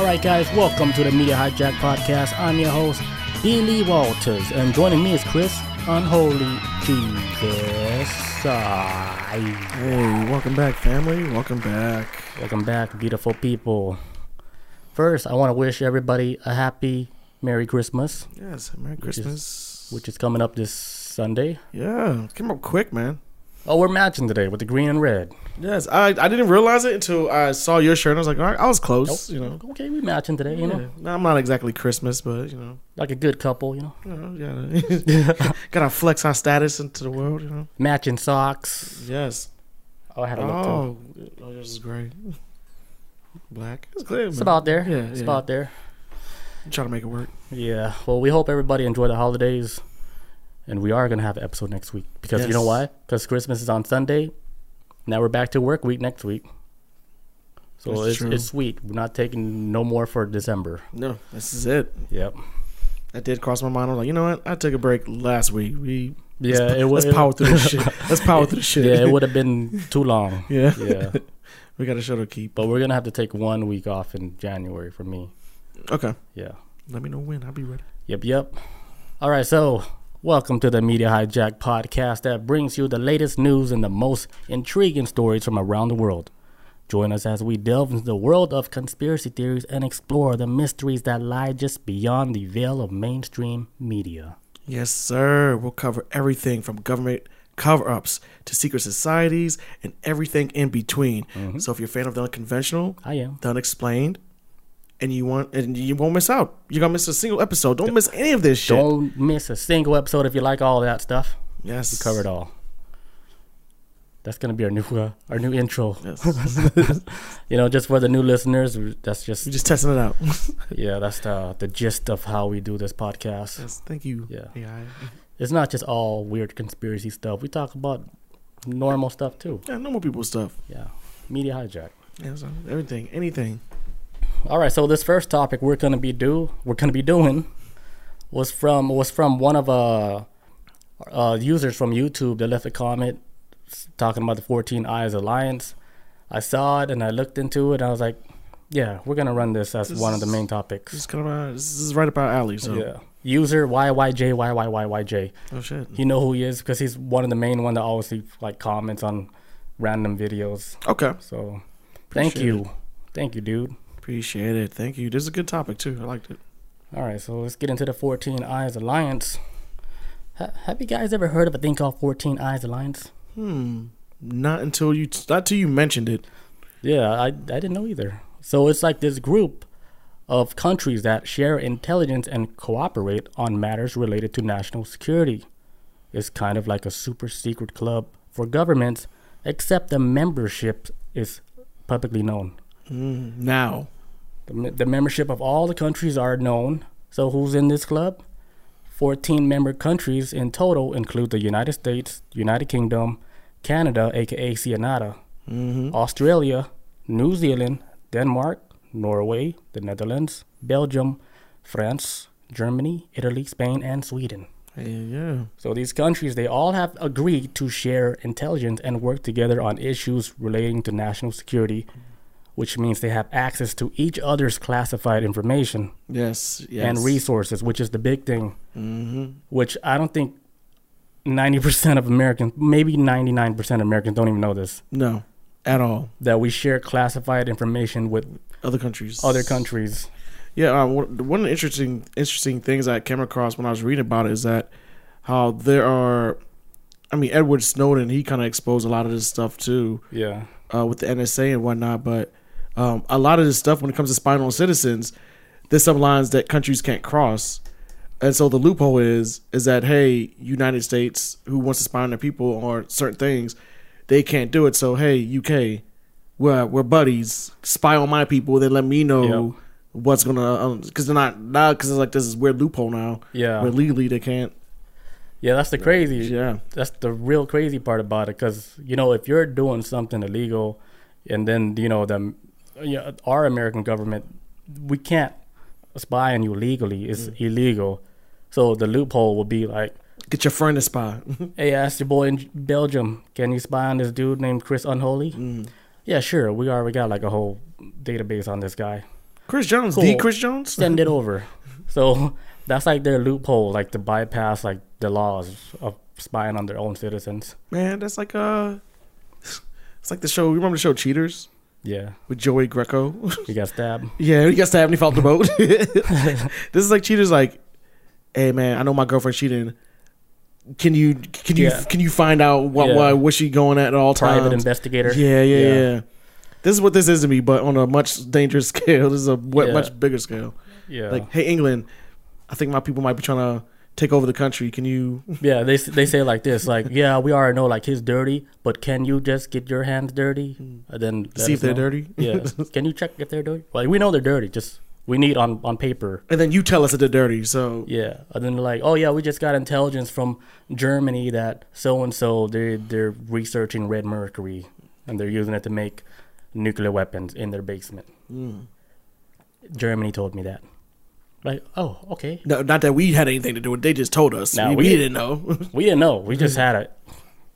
All right, guys, welcome to the Media Hijack Podcast. I'm your host, Billy Walters, and joining me is Chris Unholy Jesus. Hey, welcome back, family. Welcome back. welcome back, beautiful people. First, I want to wish everybody a happy Merry Christmas, Yes, Merry is- Christmas. which is coming up this Sunday. yeah, came up quick, man. Oh, we're matching today with the green and red. Yes, I I didn't realize it until I saw your shirt. and I was like, all right, I was close. You know, Okay, we matching today, you know, Yeah. No, I'm not exactly Christmas, but you know, like a good couple, you know, you know, gotta gotta flex our status into the world. You know. matching socks. Yes. Oh, I had a look too. Oh, oh this is great. Black. It's clear. It's man. about there. Yeah, it's yeah. about there. I'm trying to make it work. Yeah. Well, we hope everybody enjoyed the holidays, and we are gonna have an episode next week because you know why? Because Christmas is on Sunday. Now we're back to work week next week. So That's it's true. it's sweet. We're not taking no more for December. No, this is it. Yep. That did cross my mind. I was like, you know what? I took a break last week. We Yeah. let's, it was. let's power through this shit. Let's power through this shit. Yeah, it would have been too long. Yeah. Yeah. We got a show to keep. But we're gonna have to take one week off in January for me. Okay. Yeah. Let me know when. I'll be ready. Yep, yep. All right, so welcome to the Media Hijack podcast that brings you the latest news and the most intriguing stories from around the world. Join us as we delve into the world of conspiracy theories and explore the mysteries that lie just beyond the veil of mainstream media. Yes, sir. We'll cover everything from government cover ups to secret societies and everything in between. Mm-hmm. So if you're a fan of the unconventional, I am. the unexplained, and you want and you won't miss out. You're gonna miss a single episode. Don't miss any of this shit. Don't miss a single episode if you like all that stuff. yes. We cover it all. That's gonna be our new uh, our new intro. Yes. You know, just for the new listeners, that's just We're just testing it out. yeah, that's the the gist of how we do this podcast. yes. Thank you. Yeah. AI. It's not just all weird conspiracy stuff. We talk about normal stuff too. Yeah, normal people stuff. Yeah. Media hijack. Yeah, so everything, anything. All right, so this first topic we're gonna be do we're gonna be doing was from was from one of uh, uh users from YouTube that left a comment talking about the 14 Eyes Alliance. I saw it and I looked into it and I was like, yeah, we're gonna run this as This one of the main This topics. is kind of this is right our alley. So Yeah. User YYJYYYYJ. oh shit. You know who he is because he's one of the main one that always like comments on random videos. Okay. So thank Appreciate you, thank you, dude. Appreciate it. Thank you. This is a good topic too. I liked it. All right, so let's get into the 14 Eyes Alliance. Ha- have you guys ever heard of a thing called 14 Eyes Alliance? Hmm. Not until you not until you mentioned it. Yeah, I, I didn't know either. So it's like this group of countries that share intelligence and cooperate on matters related to national security. It's kind of like a super secret club for governments, except the membership is publicly known. Mm, now. The, the membership of all the countries are known. So who's in this club? 14 member countries in total include the United States, United Kingdom, Canada, aka Cianada, Mm-hmm. Australia, New Zealand, Denmark, Norway, the Netherlands, Belgium, France, Germany, Italy, Spain, and Sweden. Yeah. So these countries, they all have agreed to share intelligence and work together on issues relating to national security, which means they have access to each other's classified information Yes. Yes. and resources, which is the big thing, Mm-hmm. which I don't think 90% of Americans, maybe 99% of Americans don't even know this, No, at all. that we share classified information with Other countries. other countries. Yeah. One one of the interesting interesting things I came across when I was reading about it is that how there are. I mean, Edward Snowden. He kind of exposed a lot of this stuff too. Yeah. uh, with the NSA and whatnot. But um, a lot of this stuff, when it comes to spying on citizens, there's some lines that countries can't cross. And so the loophole is is that hey, United States, who wants to spy on their people or certain things, they can't do it. So hey, UK, we're we're buddies. Spy on my people, then let me know what's gonna because they're not now because it's like this is weird loophole now Yeah. where legally they can't. Yeah, that's the crazy. Yeah, That's the real crazy part about it because, you know, if you're doing something illegal and then, you know, the, yeah, our American government, we can't spy on you legally. It's illegal. So the loophole would be like, get your friend to spy. hey, ask your boy in Belgium, can you spy on this dude named Chris Unholy? Mm. Yeah, sure. We already got like a whole database on this guy. Chris Jones, Cool. the Chris Jones. send it over. So that's like their loophole, like to bypass like the laws of spying on their own citizens. Man, that's like uh, it's like the show. You remember the show Cheaters Yeah, with Joey Greco? he got stabbed. yeah, he got stabbed and he fell off the boat. this is like Cheaters. Like, hey man, I know my girlfriend cheating. Can you can you Yeah. can you find out what Yeah. why what's she going at at all Private times? investigator. Yeah, yeah, Yeah. yeah, This is what this is to me, but on a much dangerous scale. This is a much bigger scale. Yeah, Like, hey England, I think my people might be trying to take over the country. Can you? yeah. They they say like this, like, yeah, we already know like he's dirty, but can you just get your hands dirty and then See if they're know? dirty? Yeah, can you check if they're dirty? Like we know they're dirty. Just we need on on paper. And then you tell us that they're dirty. So Yeah, and then like, oh yeah, we just got intelligence from Germany that so and so they they're researching red mercury and they're using it to make nuclear weapons in their basement. Mm. Germany told me that. Like, oh, okay. no, not that we had anything to do with. it. They just told us. Nah, we, we we didn't- know. We didn't know. We just had a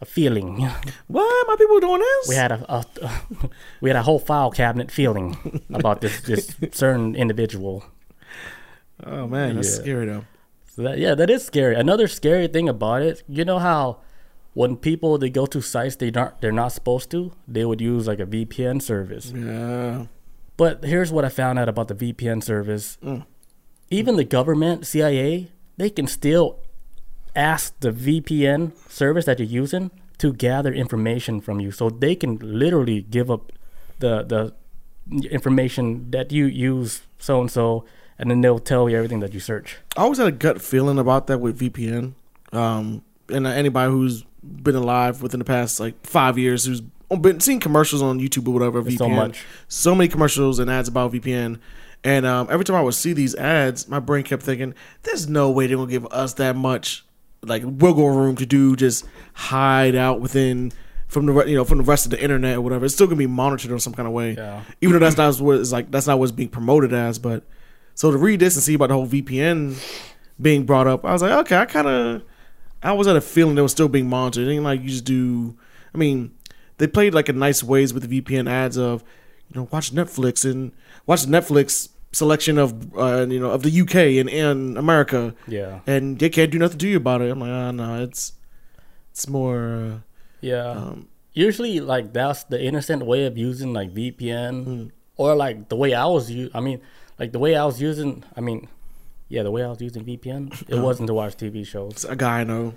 a feeling. what? My people doing this? We had a, a we had a whole file cabinet feeling about this this certain individual. oh man, that's Yeah. scary though. So that, yeah, that is scary. Another scary thing about it, you know how when people they go to sites they not they're not supposed to, they would use like a VPN service. Yeah. But here's what I found out about the VPN service. Mm. Even the government, CIA, they can still ask the VPN service that you're using to gather information from you. So they can literally give up the the information that you use so and so and then they'll tell you everything that you search. I always had a gut feeling about that with VPN. Um, and anybody who's been alive within the past like five years, who's been seeing commercials on YouTube or whatever, There's VPN, so much. so many commercials and ads about VPN. And um, every time I would see these ads, my brain kept thinking, "There's no way they're gonna give us that much like wiggle room to do just hide out within from the you know from the rest of the internet or whatever. It's still gonna be monitored in some kind of way, Yeah. even though that's not what it's like. That's not what's being promoted as. But so to read this and see about the whole VPN being brought up, I was like, okay, I kind of, I was at a feeling they was still being monitored. It like you just do. I mean, they played like a nice ways with the VPN ads of, you know, watch Netflix and watch Netflix selection of, uh, you know, of the UK and, and America, Yeah. and they can't do nothing to you about it. I'm like, ah, no, it's, it's more. Yeah. Uh, um, Usually like that's the innocent way of using like VPN Mm. or like the way I was u- I mean like the way I was using I mean yeah, the way I was using VPN, it Uh-huh. wasn't to watch TV shows. it's a guy I know.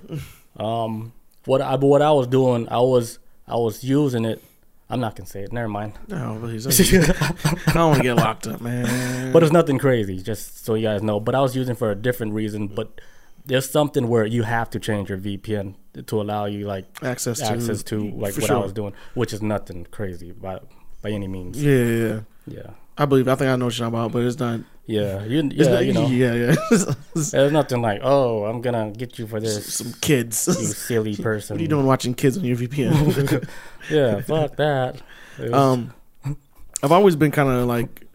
Um, what I but what I was doing, I was I was using it. I'm not gonna say it. Never mind. No, please. I don't want to get locked up, man. But it's nothing crazy. Just so you guys know. But I was using for a different reason. But there's something where you have to change your VPN to allow you like access to access to like what I was doing, which is nothing crazy by by any means. Yeah, yeah, yeah. Yeah, I believe. I think I know what you're talking about, but it's not. yeah, you, It's yeah. not, You know, yeah, yeah. there's nothing like oh, I'm gonna get you for this, Some kids. you silly person. What are you doing watching kids on your VPN? Yeah, fuck that. Was- um, I've always been kind of like,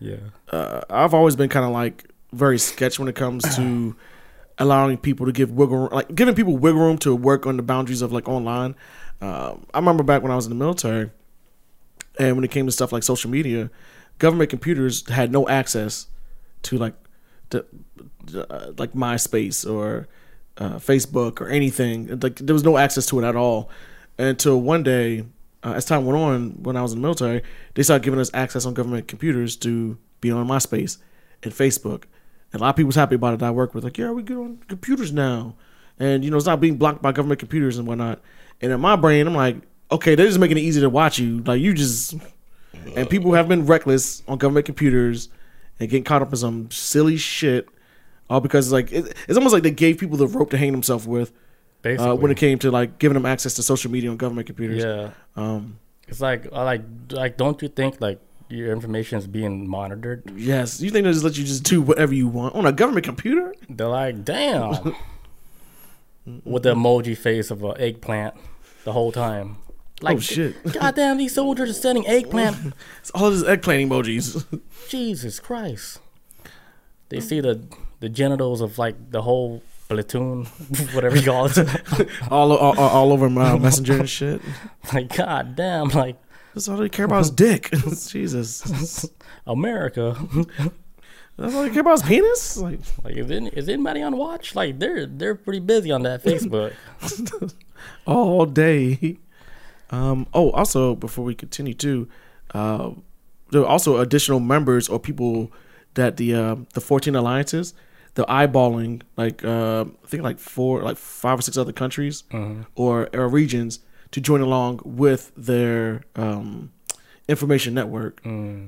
yeah, uh, I've always been kind of like very sketch when it comes to allowing people to give wiggle room, like giving people wiggle room to work on the boundaries of like online. Um, I remember back when I was in the military, and when it came to stuff like social media, government computers had no access to like, to, uh, like MySpace or uh, Facebook or anything. Like there was no access to it at all until one day, uh, as time went on, when I was in the military, they started giving us access on government computers to be on MySpace and Facebook. And a lot of people was happy about it. I work with, like, yeah, we get on computers now, and you know, it's not being blocked by government computers and whatnot. And in my brain, I'm like, okay, they're just making it easy to watch you. Like you just, and people have been reckless on government computers and getting caught up in some silly shit, all because like it, it's almost like they gave people the rope to hang themselves with basically. uh, when it came to like giving them access to social media on government computers. yeah, Um, it's like like like don't you think like your information is being monitored? yes, you think they just let you just do whatever you want on a government computer? They're like, damn, with the emoji face of an eggplant the whole time. Like, oh shit! goddamn, these soldiers are sending eggplant. It's all of these eggplant emojis. Jesus Christ! They see the the genitals of like the whole platoon, whatever you call it. all, all all over my messenger and shit. like, goddamn, like That's all they care about is dick. Jesus. America. That's all they care about is penis. Like like, is, any, is anybody on watch? Like, they're they're pretty busy on that Facebook. all day. Um. Oh, also before we continue too, uh, there are also additional members or people that the uh, the fourteen alliances they're eyeballing like uh, I think like four like five or six other countries or, or regions to join along with their um, information network,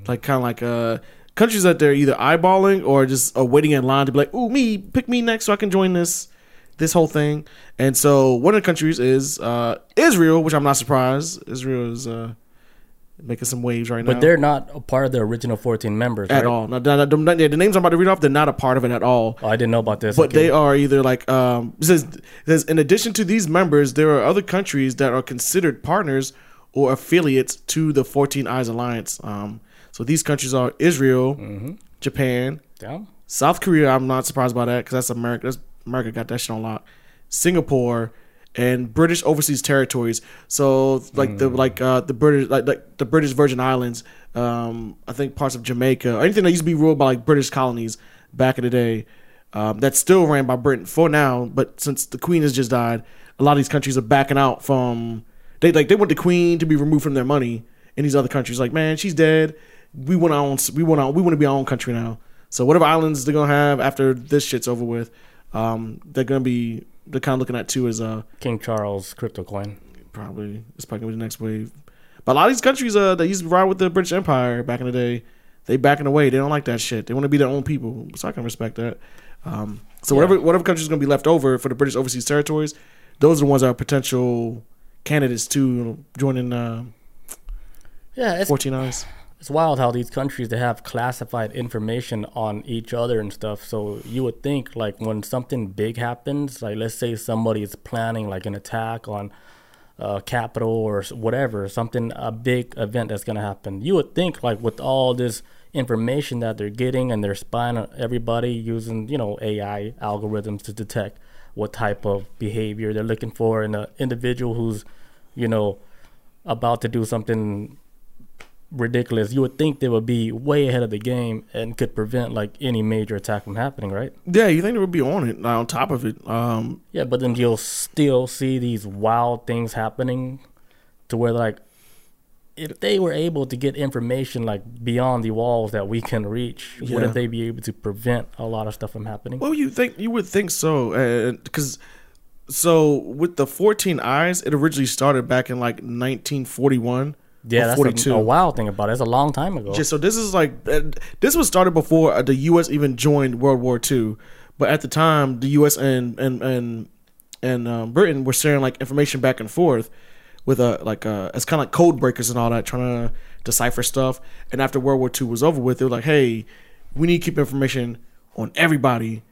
like kind of like uh, countries that they're either eyeballing or just are waiting in line to be like, "Ooh, me, pick me next so I can join this." This whole thing, and so one of the countries is uh, Israel, which I'm not surprised. Israel is uh, making some waves right now But they're not a part of the original 14 members, at right? all. Now, now, now, yeah, the names I'm about to read off, they're not a part of it at all. Oh, I didn't know about this. But Okay. they are either like um it says, it says in addition to these members, there are other countries that are considered partners or affiliates to the 14 Eyes Alliance. Um, so these countries are Israel, Japan, Yeah. South Korea. I'm not surprised by that because that's America. That's, America got that shit on lock. Singapore and British overseas territories. So like the like uh the British like, like the British Virgin Islands. Um, I think parts of Jamaica, anything that used to be ruled by like British colonies back in the day. Um, that's still ran by Britain for now, but since the Queen has just died, a lot of these countries are backing out from. They like they want the Queen to be removed from their money in these other countries. Like, man, she's dead. We want our own. We want our, We want to be our own country now. So whatever islands they're gonna have after this shit's over with, um, they're gonna be. They're kind of looking at too as uh King Charles crypto coin. probably it's probably gonna be the next wave. But a lot of these countries uh that used to ride with the British Empire back in the day, they backing away. They don't like that shit. They want to be their own people. So I can respect that. Um, so whatever whatever country's gonna be left over for the British overseas territories, those are the ones that are potential candidates to joining uh, Yeah, it's 14 Eyes. It's wild how these countries they have classified information on each other and stuff. So you would think like when something big happens, like let's say somebody is planning like an attack on uh, capital or whatever, something a big event that's gonna happen. You would think like with all this information that they're getting and they're spying on everybody using you know AI algorithms to detect what type of behavior they're looking for in an individual who's you know about to do something ridiculous. You would think they would be way ahead of the game and could prevent like any major attack from happening, right? Yeah, you think they would be on it, uh, on top of it. Um, Yeah, but then you'll still see these wild things happening to where like if they were able to get information like beyond the walls that we can reach, Yeah. wouldn't they be able to prevent a lot of stuff from happening? Well, you think you would think so, because so with the fourteen eyes, it originally started back in like nineteen forty one. Yeah, that's forty a, a wild thing about it. It's a long time ago. Just so this is like uh, this was started before uh, the U.S. even joined World War II, but at the time the U.S. and and and and um, Britain were sharing like information back and forth with a like uh it's kind of like code breakers and all that, trying to decipher stuff. And after World War II was over with, they were like, hey, we need to keep information on everybody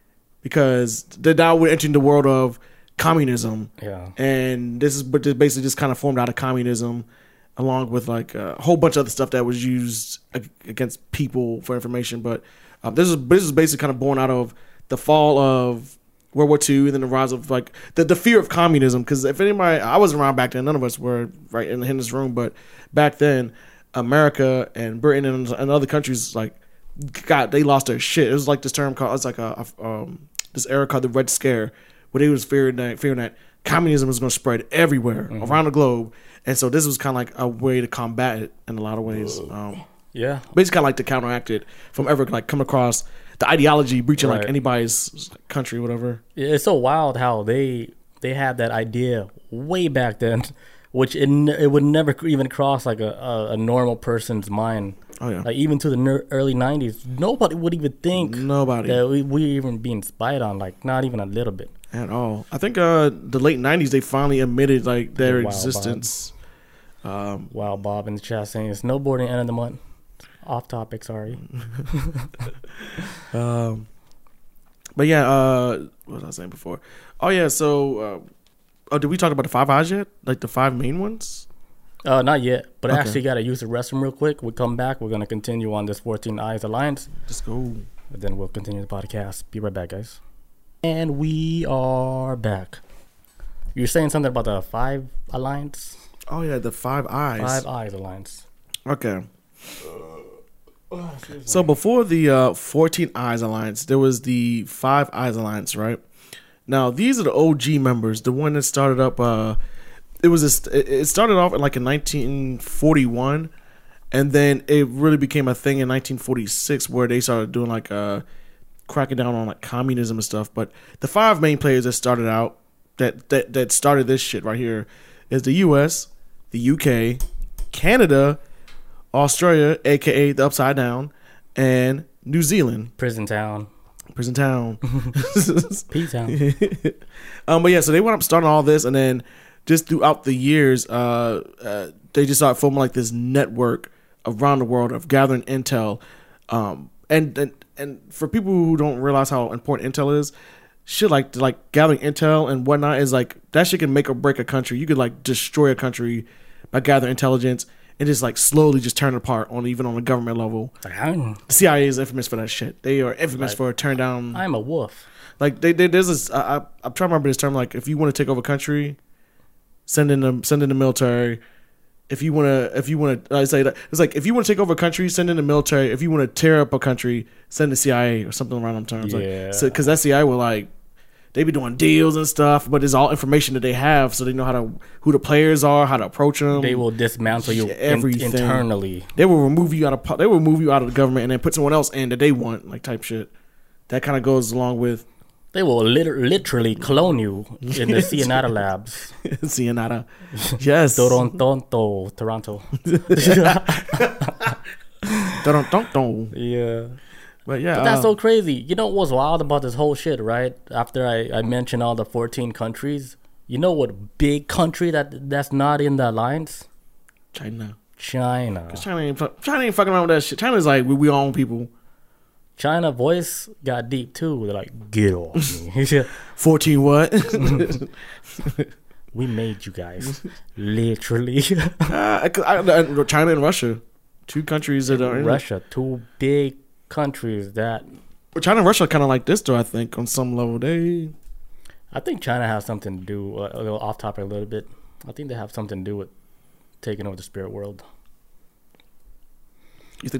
because they're now we're entering the world of communism yeah. and this is but this basically just kind of formed out of communism along with like a whole bunch of other stuff that was used against people for information but um, this is this is basically kind of born out of the fall of World War II and then the rise of like the, the fear of communism because if anybody I wasn't around back then none of us were right in, in this room but back then America and Britain and, and other countries like God they lost their shit. It was like this term called it's like a, a um, this era called the Red Scare where they was fearing that fearing that communism was going to spread everywhere around the globe, and so this was kind of like a way to combat it in a lot of ways. Um, Yeah. basically, kind of like to counteract it from ever like come across the ideology breaching like anybody's country, whatever. It's so wild how they they had that idea way back then, which it, it would never even cross like a, a, a normal person's mind. Oh yeah, Like even to the ner- early '90s, nobody would even think nobody that we we even being spied on. Like not even a little bit. At all. I think uh the late '90s they finally admitted like their Bob. existence. Um, Wow, Bob in the chat saying snowboarding end of the month. Off topic, sorry. Um, but yeah, uh, what was I saying before? Oh yeah, so uh, oh, did we talk about the five eyes yet? Like the five main ones? Uh, not yet, but I actually got to use the restroom real quick. We come back. We're gonna continue on this 14 Eyes Alliance. Just go. And then we'll continue the podcast. Be right back, guys. And we are back. You're saying something about the Five Alliance? Oh yeah, the Five Eyes. Five Eyes Alliance. Okay. So before the uh, 14 Eyes Alliance, there was the Five Eyes Alliance, right? Now these are the OG members, the one that started up. Uh, it was a, it started off in like in 1941, and then it really became a thing in 1946 where they started doing like uh, cracking down on like communism and stuff. But the five main players that started out that that that started this shit right here is the U.S., the UK, Canada, Australia, aka the Upside Down, and New Zealand, Prison Town. Prison Town. P Town. um, but yeah, so they went up starting all this, and then just throughout the years, uh, uh, they just started forming like this network around the world of gathering intel. Um, and and and for people who don't realize how important intel is, shit like like gathering intel and whatnot is like that shit can make or break a country. You could like destroy a country by gathering intelligence and just like slowly just turn it apart on even on a government level. Like, I'm, The CIA is infamous for that shit. They are infamous Right. for turn down. I'm a wolf. Like they, they there's this. I, I, I'm trying to remember this term. Like if you want to take over a country, send in the send in the military. If you want to, if you want to, I say that it's like if you want to take over a country, send in the military. If you want to tear up a country, send the CIA or something around them terms. Yeah. Like, so because that CIA will like they be doing deals and stuff, but it's all information that they have, so they know how to who the players are, how to approach them. They will dismantle you in- Everything. internally. They will remove you out of they will remove you out of the government and then put someone else in that they want, like type shit. That kind of goes along with They will lit- literally clone you in the Cienata labs. Cienata. Yes. Toronto, Toronto. Dun. Yeah. But yeah, But that's uh, so crazy. You know what's wild about this whole shit, right? After I, I mentioned all the 14 countries, you know what big country that that's not in the alliance? China. China. China ain't, fu- China ain't fucking around with that shit. China's like we, we own people. China voice got deep too. They're like, get off me. Fourteen what? we made you guys. Literally. uh, I- I- China and Russia, two countries that are in Russia, two big countries that China and Russia kind of like this though. I think on some level they. I think China has something to do. Uh, a little off topic a little bit. I think they have something to do with taking over the spirit world.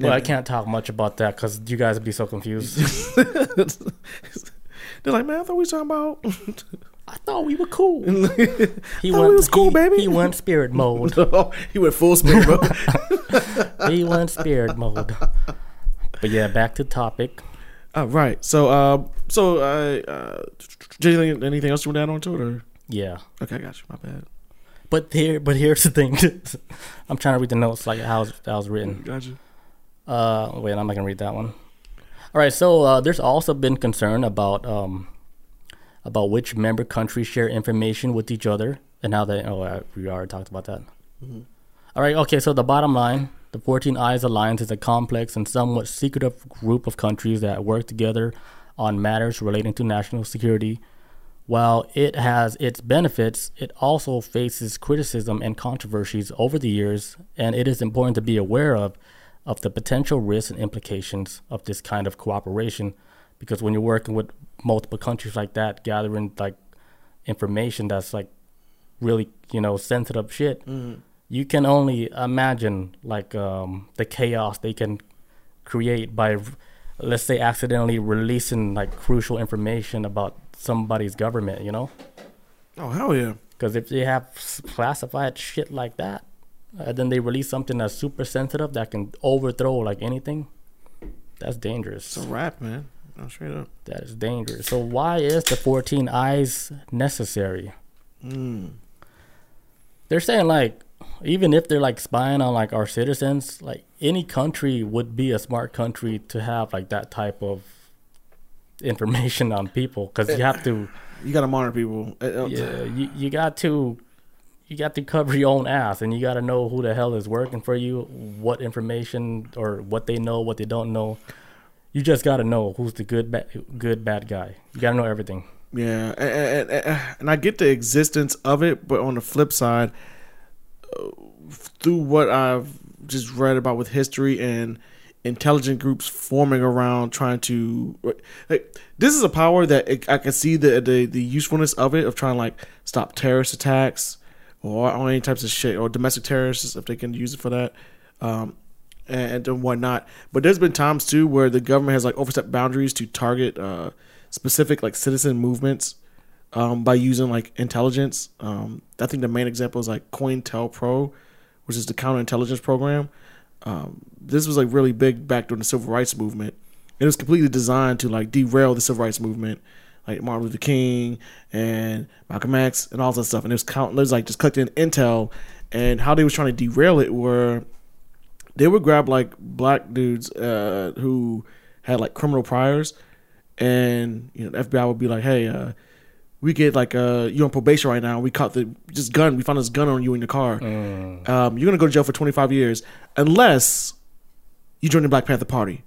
Well, I can't talk much about that because you guys would be so confused. They're like, man, I thought we was talking about. I thought we were cool. He Thought we was cool, he, baby. He went spirit mode. he went full spirit bro. he went spirit mode. But yeah, back to topic. right. So, uh, so, uh, uh, anything, anything else you want to add on to it, or? Yeah, Okay, I got you. My bad. but here, but here's the thing. I'm trying to read the notes like how how it's written. Got you. Uh, wait, I'm not gonna read that one. All right, so uh, there's also been concern about um about which member countries share information with each other and how they. Oh, we already talked about that. All right, okay. So the bottom line: the 14 Eyes Alliance is a complex and somewhat secretive group of countries that work together on matters relating to national security. While it has its benefits, it also faces criticism and controversies over the years, and it is important to be aware of of the potential risks and implications of this kind of cooperation. Because when you're working with multiple countries like that gathering like information that's like really you know sensitive shit you can only imagine like um, the chaos they can create by let's say accidentally releasing like crucial information about somebody's government you know? Oh hell yeah! because if they have classified shit like that, uh, then they release something that's super sensitive that can overthrow like anything. That's dangerous. It's a rap, man. No, straight up. That is dangerous. So why is the 14 eyes necessary? Mm. They're saying like even if they're like spying on like our citizens, like any country would be a smart country to have like that type of information on people because you have to You gotta monitor people. Uh, uh, yeah, you, you got to you got to cover your own ass and you got to know who the hell is working for you, what information or what they know, what they don't know. You just got to know who's the good bad, good bad guy. You got to know everything. Yeah, and, and, and, I get the existence of it, but on the flip side, through what I've just read about with history and intelligent groups forming around trying to, like, this is a power that it, I can see the, the the usefulness of it of trying to like stop terrorist attacks or on any types of shit or domestic terrorists if they can use it for that. Um, and, and whatnot. But there's been times too where the government has like overstepped boundaries to target uh, specific like citizen movements um, by using like intelligence. Um, I think the main example is like COINTELPRO, which is the counterintelligence program. Um, this was like really big back during the civil rights movement. It was completely designed to like derail the civil rights movement, like Martin Luther King and Malcolm X and all that stuff. And it was count, it was like just collecting intel, and how they was trying to derail it were they would grab like black dudes uh, who had like criminal priors, and you know the FBI would be like, "Hey, uh, we get like uh, you on probation right now. We caught the just gun. We found this gun on you in your car. Um, you're gonna go to jail for 25 years unless you join the Black Panther Party."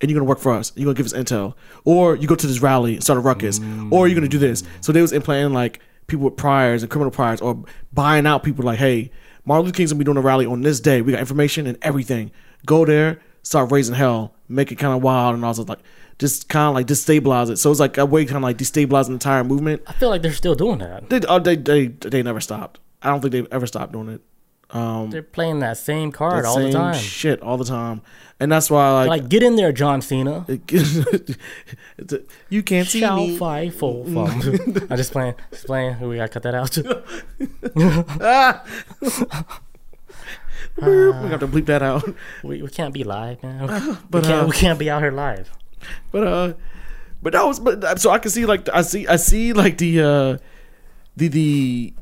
And you're gonna work for us. You're gonna give us intel, or you go to this rally and start a ruckus, or you're gonna do this. So they was implanting like people with priors and criminal priors, or buying out people like, hey, Martin Luther King's gonna be doing a rally on this day. We got information and everything. Go there, start raising hell, make it kind of wild, and also like just kind of like destabilize it. So it's like a way kind of like destabilizing the entire movement. I feel like they're still doing that. They, uh, they they they never stopped. I don't think they've ever stopped doing it. Um, They're playing that same card the all the time. shit all the time, and that's why like, Like, get in there, John Cena. you can't see Shall me. fight for fun. I'm just playing, just playing. We gotta cut that out. We're gonna have to bleep that out. we, we can't be live, man. but, we, can't, uh, we can't be out here live. But uh, but that was but so I can see like I see I see like the uh the the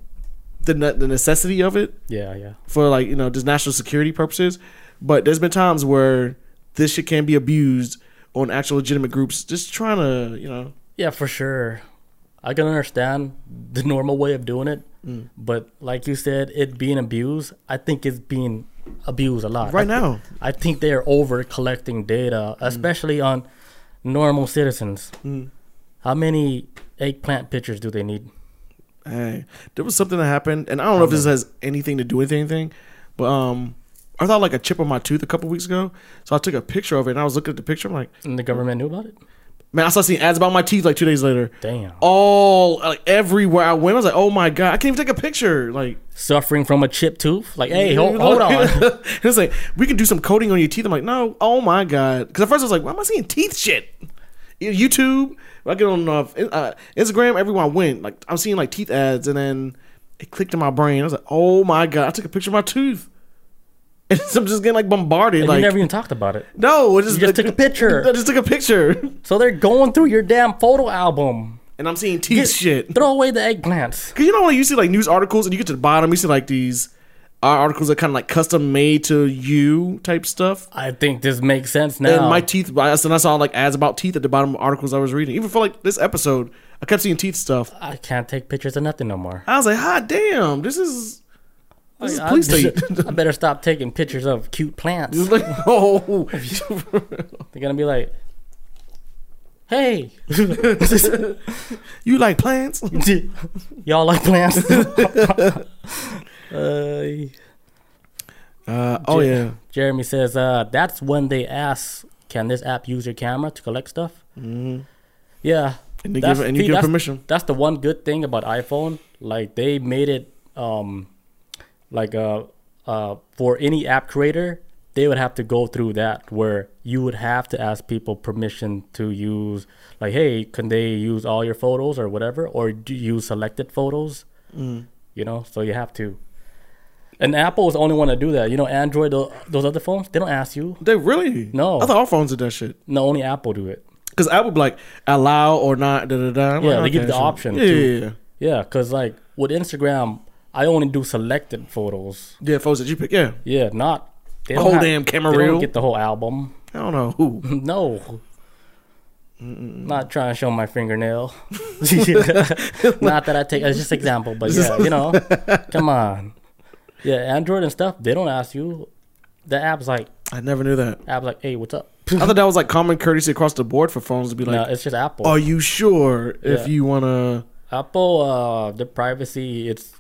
the the necessity of it Yeah, yeah. for like you know just national security purposes. But there's been times where this shit can be abused on actual legitimate groups just trying to you know Yeah, for sure. I can understand the normal way of doing it, Mm. but like you said, it being abused, I think it's being abused a lot. right I thi- now. I think they're over collecting data, especially on normal citizens. Mm. How many eggplant pictures do they need? Hey, there was something that happened, and I don't know if this has anything to do with anything, but um, I thought like a chip on my tooth a couple weeks ago, so I took a picture of it, and I was looking at the picture. I'm like, And the government knew about it? man, I started seeing ads about my teeth like two days later. Damn. All like everywhere I went, I was like, oh my god, I can't even take a picture. Like, Suffering from a chipped tooth? Like, hey, hold, on, hold on. it's like we can do some coating on your teeth. I'm like, no, oh my god, because at first I was like, why am I seeing teeth shit? YouTube, I get on uh, uh, Instagram, everywhere I went, like I'm seeing like teeth ads, and then it clicked in my brain. I was like, oh my god, I took a picture of my tooth. And so I'm just getting like bombarded. And like, you never even talked about it. no, it just, You just took a picture. I just took a picture, So they're going through your damn photo album. and I'm seeing teeth shit. Throw away the eggplants. Cause you know when you see like news articles and you get to the bottom, you see like these articles that kind of like custom made to you type stuff. I think this makes sense now. And my teeth, I and I saw like ads about teeth at the bottom of articles I was reading. Even for like this episode, I kept seeing teeth stuff. I can't take pictures of nothing no more. I was like, hot damn, this is this is I, police state. I better stop taking pictures of cute plants. Like, oh, They're gonna be like, "Hey, you like plants? y'all like plants?" Uh, Uh, oh yeah, Jeremy says, uh, "That's when they ask, can this app use your camera to collect stuff?" Mm-hmm. Yeah, and give and you see, give that's- permission. That's the one good thing about iPhone. Like they made it um like uh uh for any app creator, they would have to go through that where you would have to ask people permission to use like hey, can they use all your photos or whatever or do you use selected photos? Mm. You know, so you have to and Apple is the only one to do that. You know, Android, those other phones, they don't ask you. They really No. I thought all phones did that shit. No, only Apple do it. Because Apple be like allow or not. Da da da. I'm Yeah, like, they give you the sure. option Yeah, yeah, yeah. Yeah, cause like with Instagram, I only do selected photos. Yeah, photos that you pick. Yeah, Yeah, not The whole damn camera they don't get the whole album. I don't know who. no, not trying to show my fingernail. not that I take it's just example, but yeah, you know, come on. Yeah, Android and stuff, they don't ask you. The app's like I never knew that. app's like, hey, what's up? I thought that was like common courtesy across the board for phones to be no, like, it's just Apple. "Are you sure if Yeah. you wanna?" Apple, uh, the privacy, it's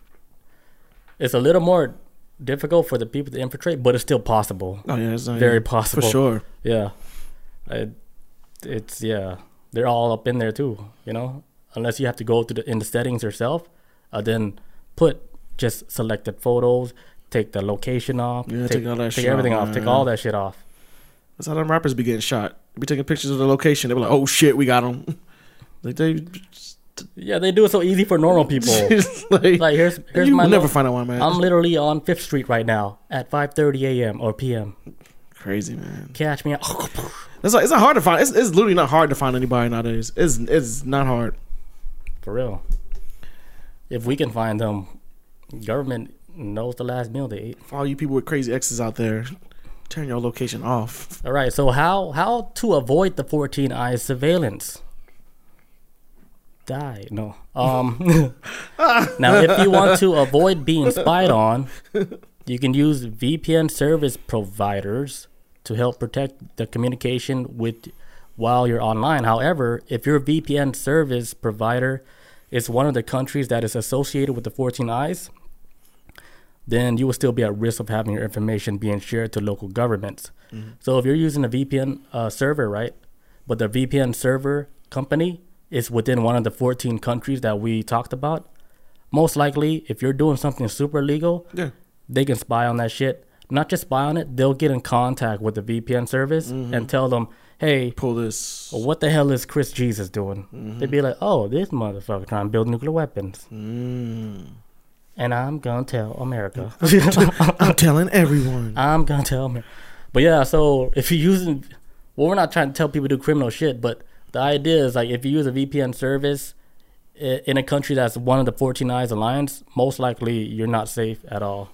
it's a little more difficult for the people to infiltrate, but it's still possible. Oh yeah, it's not, Very yeah, possible. for sure. Yeah, it, it's yeah, they're all up in there too. You know, unless you have to go to the in the settings yourself, uh, then put just selected photos, take the location off, Yeah, take, take all that take everything off, take all that shit off. That's how them rappers be getting shot. Be taking pictures of the location. They be like, "Oh shit, we got them." like they, Yeah, they do it so easy for normal people. like, like here's here's my never find out why, man. I'm literally on Fifth Street right now at 5:30 a.m. or p.m. crazy, man. Catch me. It's like it's not hard to find. It's, it's literally not hard to find anybody nowadays. It's it's not hard. For real. If we can find them, government knows the last meal they ate. For all you people with crazy exes out there, turn your location off. All right. So how how to avoid the 14 eyes surveillance? Die. No. Um. now, if you want to avoid being spied on, you can use VPN service providers to help protect the communication with while you're online. However, if your VPN service provider is one of the countries that is associated with the 14 eyes, then you will still be at risk of having your information being shared to local governments. So if you're using a VPN uh, server, right, but the VPN server company is within one of the 14 countries that we talked about, most likely, if you're doing something super legal, Yeah. they can spy on that shit. Not just spy on it, they'll get in contact with the VPN service and tell them, hey, Pull this. what the hell is Chris Jesus doing? They'd be like, oh, this motherfucker trying to build nuclear weapons. Mm. And I'm to tell America. I'm telling everyone. I'm to tell America. But yeah, so if you're using, well, we're not trying to tell people to do criminal shit, but the idea is like if you use a VPN service in a country that's one of the 14 Eyes Alliance, most likely you're not safe at all.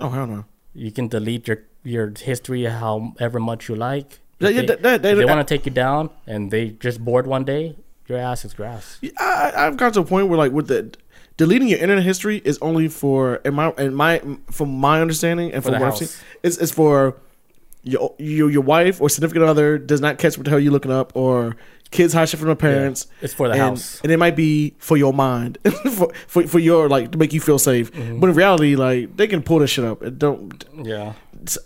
Oh hell no. You can delete your, your history however much you like. Yeah, If yeah, they, that- that- they want to take you down and they just bored one day, your ass is grass. I, I've got to a point where like with the deleting your internet history is only for in my in my from my understanding and For from what I've house. seen, it's, it's for your, your your wife or significant other does not catch what the hell you're looking up or kids hide shit from their parents. It's for the and, house. and it might be for your mind, for, for for your like to make you feel safe. Mm-hmm. But in reality, like they can pull this shit up. It don't. Yeah.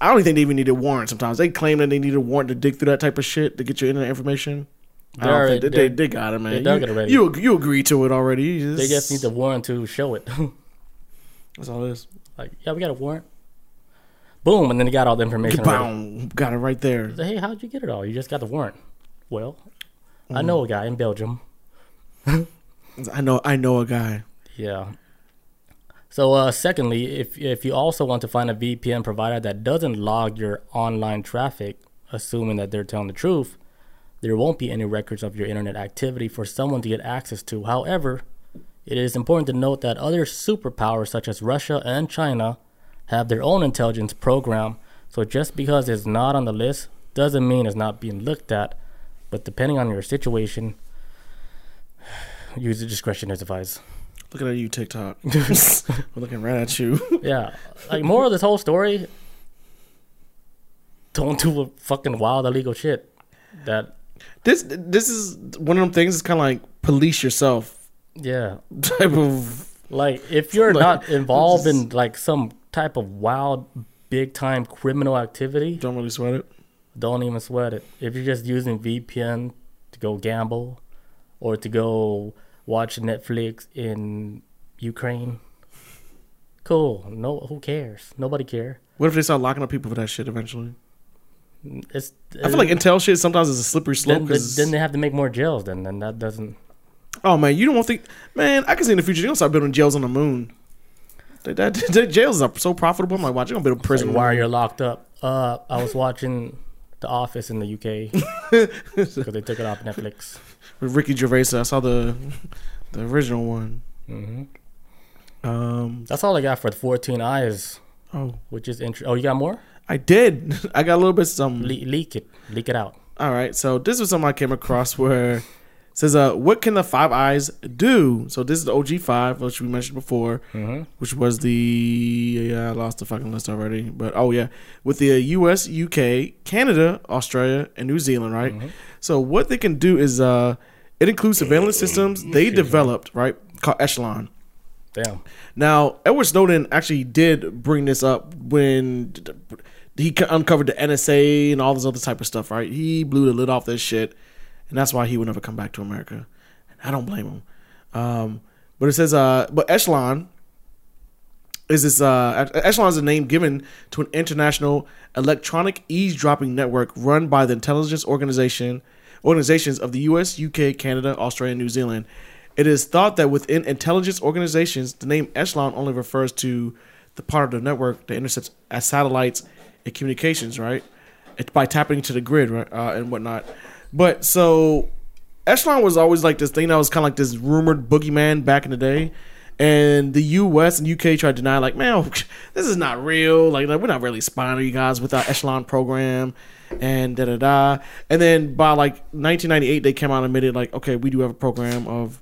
I don't even think they even need a warrant. Sometimes they claim that they need a warrant to dig through that type of shit to get your internet information. I They don't think they, they, they- got it, man. they dug you, it already. You you agree to it already. You They just need the warrant to show it. That's all it is. like, yeah, we got a warrant. Boom, and then they got all the information. Boom, got it right there. Say, hey, how'd you get it all? You just got the warrant. Well, I Mm. know a guy in Belgium. I know I know a guy. Yeah. So, uh, secondly, if if you also want to find a VPN provider that doesn't log your online traffic, assuming that they're telling the truth, there won't be any records of your internet activity for someone to get access to. However, it is important to note that other superpowers such as Russia and China have their own intelligence program. So just because it's not on the list doesn't mean it's not being looked at. But depending on your situation, use the discretion as advised. Looking at you, TikTok. We're looking right at you. Yeah, like more of this whole story. Don't do a fucking wild illegal shit. That this this is one of them things. It's kind of like police yourself yeah, type of. like if you're Like, not involved just- in like some type of wild, big time criminal activity, Don't really sweat it. don't even sweat it. If you're just using VPN to go gamble or to go watch Netflix in Ukraine, cool. No, who cares? Nobody care. What if they start locking up people for that shit eventually? It's. I feel like intel shit sometimes is a slippery slope. then, then they have to make more jails. Then, then that doesn't. oh man, you don't think, man? I can see in the future they're gonna start building jails on the moon. That, that, that jails are so profitable. I'm like, watch, you're gonna build a prison. Like, why are you locked up? Uh, I was watching The Office in the UK because they took it off Netflix. with Ricky Gervais? I saw the the original one. hmm Um. That's all I got for the 14 Eyes, Oh, which is interesting. Oh, you got more? I did. I got a little bit some. Le- leak it. Leak it out. All right, so this was something I came across where it says, "Uh, what can the Five Eyes do?" So this is the OG five, which we mentioned before, hmm which was the yeah, I lost the fucking list already, but oh yeah, with the U.S., UK, Canada, Australia, and New Zealand, right? So what they can do is, uh, it includes surveillance systems they developed, right, called Echelon. Damn. Now, Edward Snowden actually did bring this up when he uncovered the NSA and all this other type of stuff, right? He blew the lid off this shit, and that's why he would never come back to America. And I don't blame him. Um, but it says, uh, but Echelon is this uh, Echelon is a name given to an international electronic eavesdropping network run by the intelligence organization organizations of the U.S., U.K., Canada, Australia, and New Zealand. It is thought that within intelligence organizations, the name Echelon only refers to the part of the network that intercepts satellites communications, right? It, by tapping into the grid, right, uh, and whatnot. But so Echelon was always like this thing that was kind of like this rumored boogeyman back in the day. And the U.S. and U.K. tried to deny, like, man, this is not real. Like, like we're not really spying on you guys with our Echelon program, and da da da. And then by like 1998, they came out and admitted, like, okay, we do have a program of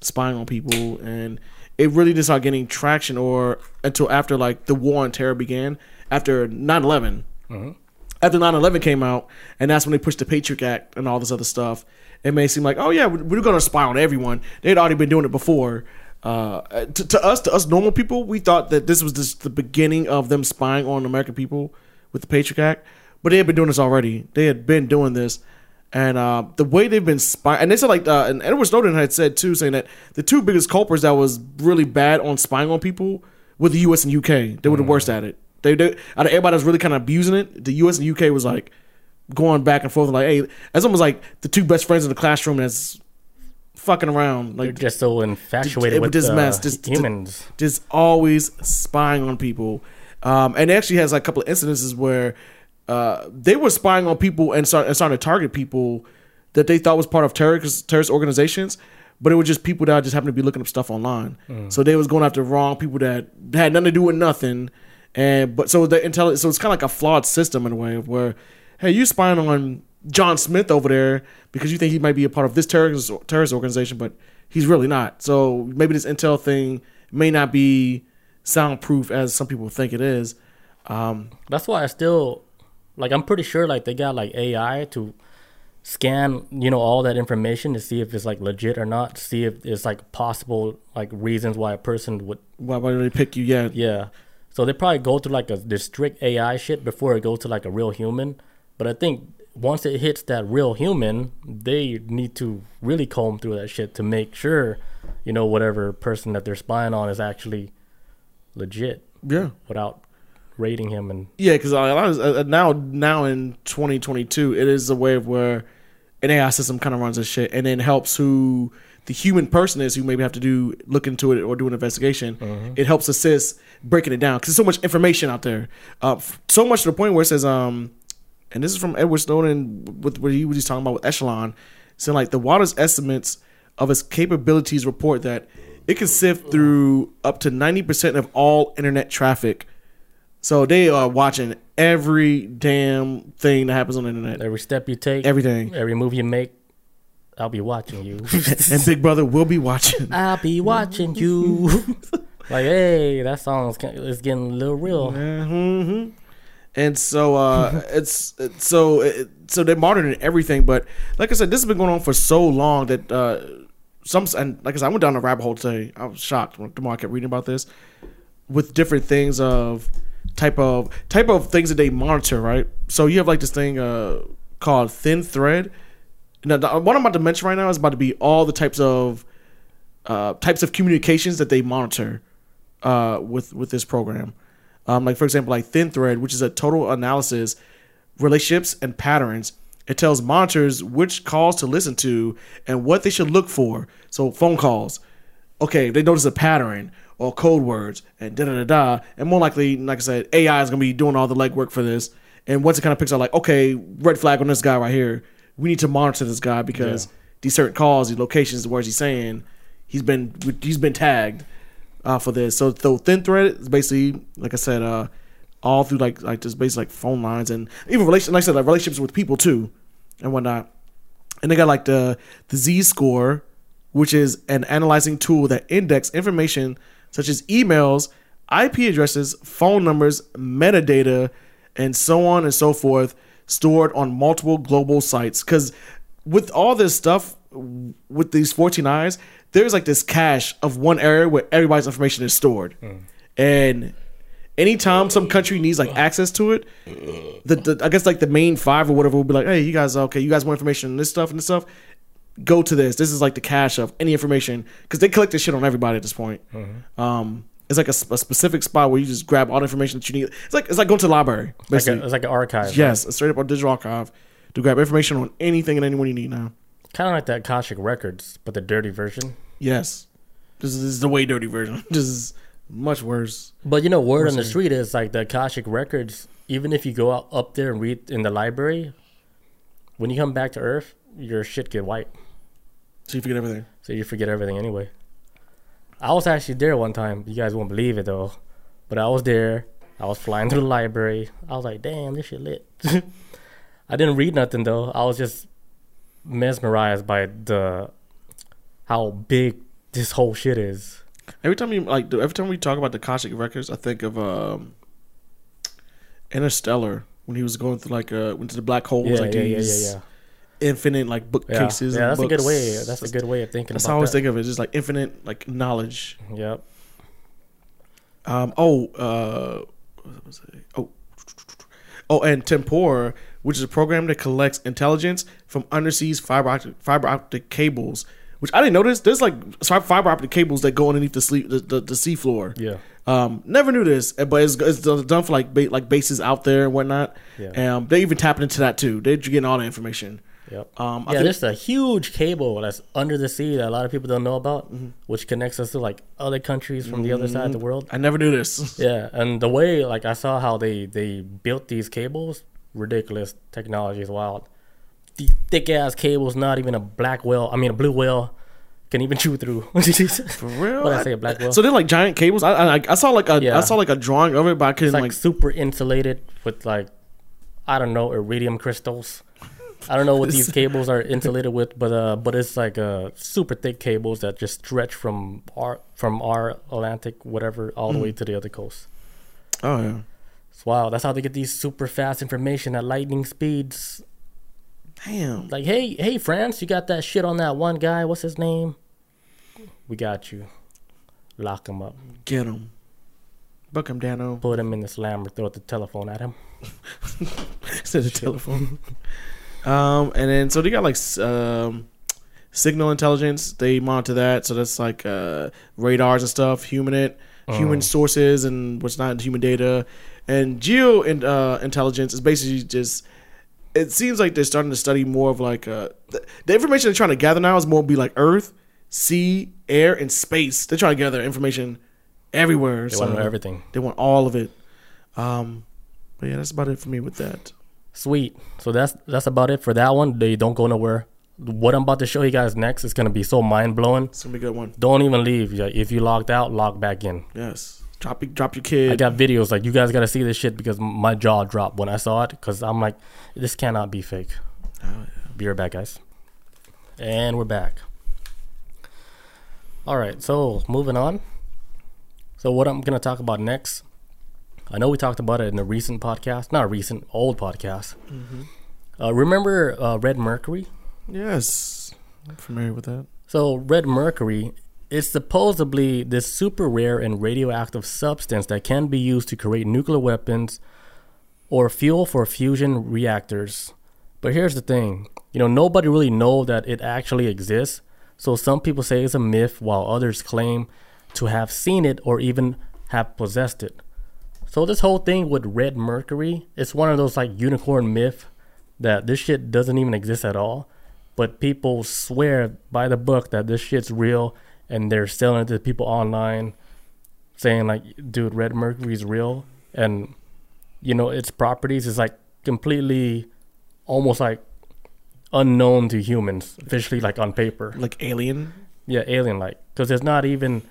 spying on people, and it really didn't start getting traction or until after like the war on terror began after 9-11 after 9-11 came out and that's when they pushed the patriot act and all this other stuff it may seem like oh yeah we- we're going to spy on everyone they'd already been doing it before uh, to, to us to us normal people we thought that this was just the beginning of them spying on american people with the patriot act but they had been doing this already they had been doing this and uh, the way they've been spying, and they said like, uh, and Edward Snowden had said too, saying that the two biggest culprits that was really bad on spying on people were the U.S. and U.K. They were the worst at it. They, they out of everybody that was really kind of abusing it, the U.S. and U.K. was like going back and forth, like, hey, that's almost like the two best friends in the classroom that's fucking around, Like, They're just so infatuated with with this uh, mess, just- humans. just always spying on people. Um, and it actually has like a couple of incidences where uh, they were spying on people and, start, and starting to target people that they thought was part of terrorist terrorist organizations, but it was just people that just happened to be looking up stuff online. So they was going after wrong people that had nothing to do with nothing. And but so the intelligence, so it's kind of like a flawed system in a way where, hey, you spying on John Smith over there because you think he might be a part of this terrorist terrorist organization, but he's really not. So maybe this intel thing may not be soundproof as some people think it is. Um, That's why I still like. I'm pretty sure like they got like AI to scan you know all that information to see if it's like legit or not. See if it's like possible like reasons why a person would why, why do they pick you? Yeah, yeah. So they probably go through like a this strict AI shit before it goes to like a real human. But I think once it hits that real human, they need to really comb through that shit to make sure, you know, whatever person that they're spying on is actually legit yeah. without rating him and Yeah, because uh, uh, uh, now now in 2022, it is a way of where an AI system kind of runs this shit, and then helps who the human person is who maybe have to do look into it or do an investigation. Mm-hmm. It helps assist breaking it down because there's so much information out there, uh, so much to the point where it says, um, and this is from Edward Snowden with what he was just talking about with Echelon, saying like the water's estimates of its capabilities report that it can sift through up to 90% of all internet traffic. So they are watching every damn thing that happens on the internet. every step you take, Everything. every move you make, I'll be watching you. And Big Brother will be watching. I'll be watching you. like, hey, that song's is getting a little real. hmm And so uh it's it's- so it, so they're monitoring everything, but like I said, this has been going on for so long that uh some and like I said, I went down a rabbit hole today. I was shocked when more I kept reading about this with different things of type of type of things that they monitor, right? So you have like this thing uh called ThinThread. Now, the- what I'm about to mention right now is about to be all the types of uh, types of communications that they monitor uh, with with this program. Um, like for example, like ThinThread, which is a total analysis, relationships and patterns. It tells monitors which calls to listen to and what they should look for. So phone calls, okay, they notice a pattern or code words and da da da da, and more likely, like I said, AI is gonna be doing all the legwork for this. And once it kind of picks out, like, okay, red flag on this guy right here, we need to monitor this guy because these certain calls, these locations, the words he's saying, he's been he's been tagged uh, for this. So, so ThinThread is basically, like I said, uh, all through like like just basically like phone lines and even relation, like I said, like relationships with people too, and whatnot. And they got like the the Z score, which is an analyzing tool that index information such as emails, IP addresses, phone numbers, metadata, and so on and so forth, stored on multiple global sites. Because with all this stuff, with these 14 eyes, there's like this cache of one area where everybody's information is stored. And anytime some country needs like access to it, the, the I guess like the main five or whatever will be like, hey, you guys, okay, you guys want information on this stuff and this stuff? Go to this. This is like the cache of any information because they collect this shit on everybody at this point. Um, It's like a specific spot where you just grab all the information that you need. It's like it's like going to the library, Like a, it's like an archive. yes, a straight up a digital archive to grab information on anything and anyone you need now. Kind of like that Akashic Records, but the dirty version. Yes, this is, the way dirty version. This is much worse. But you know, word on the street is like the Akashic Records. Even if you go out up there and read in the library, when you come back to Earth, your shit get wiped. So you forget everything. So you forget everything anyway. I was actually there one time. You guys won't believe it though. But I was there. I was flying through the library. I was like, damn, this shit lit. I didn't read nothing though. I was just mesmerized by the how big this whole shit is. Every time you like, every time we talk about the Akashic records, I think of um, Interstellar when he was going through like uh, went to the black holes, Yeah, like yeah, yeah, yeah, these yeah. infinite like Yeah, bookcases. yeah and that's a good way. That's a good way of thinking That's about how I always that. think of it. Just like infinite like knowledge. Yep. Um. Oh. Uh. What was? Oh. Oh, and Tempora, which is a program that collects intelligence from undersea fiber optic, fiber optic cables. Which I didn't notice. There's like fiber optic cables that go underneath the sleep the, the, the sea floor. Yeah. Um, never knew this, but it's, it's done for like ba- like bases out there and whatnot. Yeah. Um, they even tapping into that too. They're getting all the information. Yep. Um, I yeah, think- there's a huge cable that's under the sea that a lot of people don't know about, Mm-hmm. which connects us to like other countries from the other side of the world. I never knew this. Yeah, and the way like I saw how they they built these cables, ridiculous technology is wild. The thick ass cables, not even a black whale. I mean a blue whale can even chew through. For real? What I say, a black whale? So they're like giant cables. I I, I saw like a I Yeah. saw like a drawing of it, but I couldn't it's like, like. super insulated with like I don't know iridium crystals. I don't know what these cables are insulated with, but uh, but it's like uh, super thick cables that just stretch from our from our Atlantic whatever all the way Hmm. to the other coast. Oh yeah. It's wild. That's how they get these super fast information at lightning speeds. Damn. Like, hey, hey, France, you got that shit on that one guy? What's his name? We got you. Lock him up. Get him. Book him, Danno. Put him in the slammer. Throw the telephone at him. Instead of telephone. um, and then so they got like um, signal intelligence. They monitor that, so that's like uh, radars and stuff, human it, human sources, and what's not human data. And geo in, uh, intelligence is basically just. It seems like they're starting to study more of like uh, the, the information they're trying to gather now is more be like Earth, sea, air, and space. They're trying to gather information everywhere. They so want everything. They want all of it. Um, but yeah, that's about it for me with that. Sweet. So that's that's about it for that one. They don't go nowhere. What I'm about to show you guys next is gonna be so mind blowing. It's gonna be a good one. Don't even leave. Yeah, If you logged out, log back in. Yes. Drop your drop your kid. I got videos like you guys gotta see this shit because my jaw dropped when I saw it because I'm like, this cannot be fake. Be right back, guys. And we're back. All right, so moving on. So what I'm gonna talk about next? I know we talked about it in a recent podcast, not a recent, old podcast. Uh, remember uh, Red Mercury? yes. I'm familiar with that. So, red mercury is supposedly this super rare and radioactive substance that can be used to create nuclear weapons or fuel for fusion reactors. But here's the thing, you know, nobody really know that it actually exists. So some people say it's a myth while others claim to have seen it or even have possessed it. So this whole thing with red mercury, it's one of those like unicorn myth that this shit doesn't even exist at all. But people swear by the book that this shit's real and they're selling it to people online saying like, dude, red mercury is real and you know, its properties is like completely almost like unknown to humans, officially like on paper. Like Alien. Yeah, alien like. Because it's not even,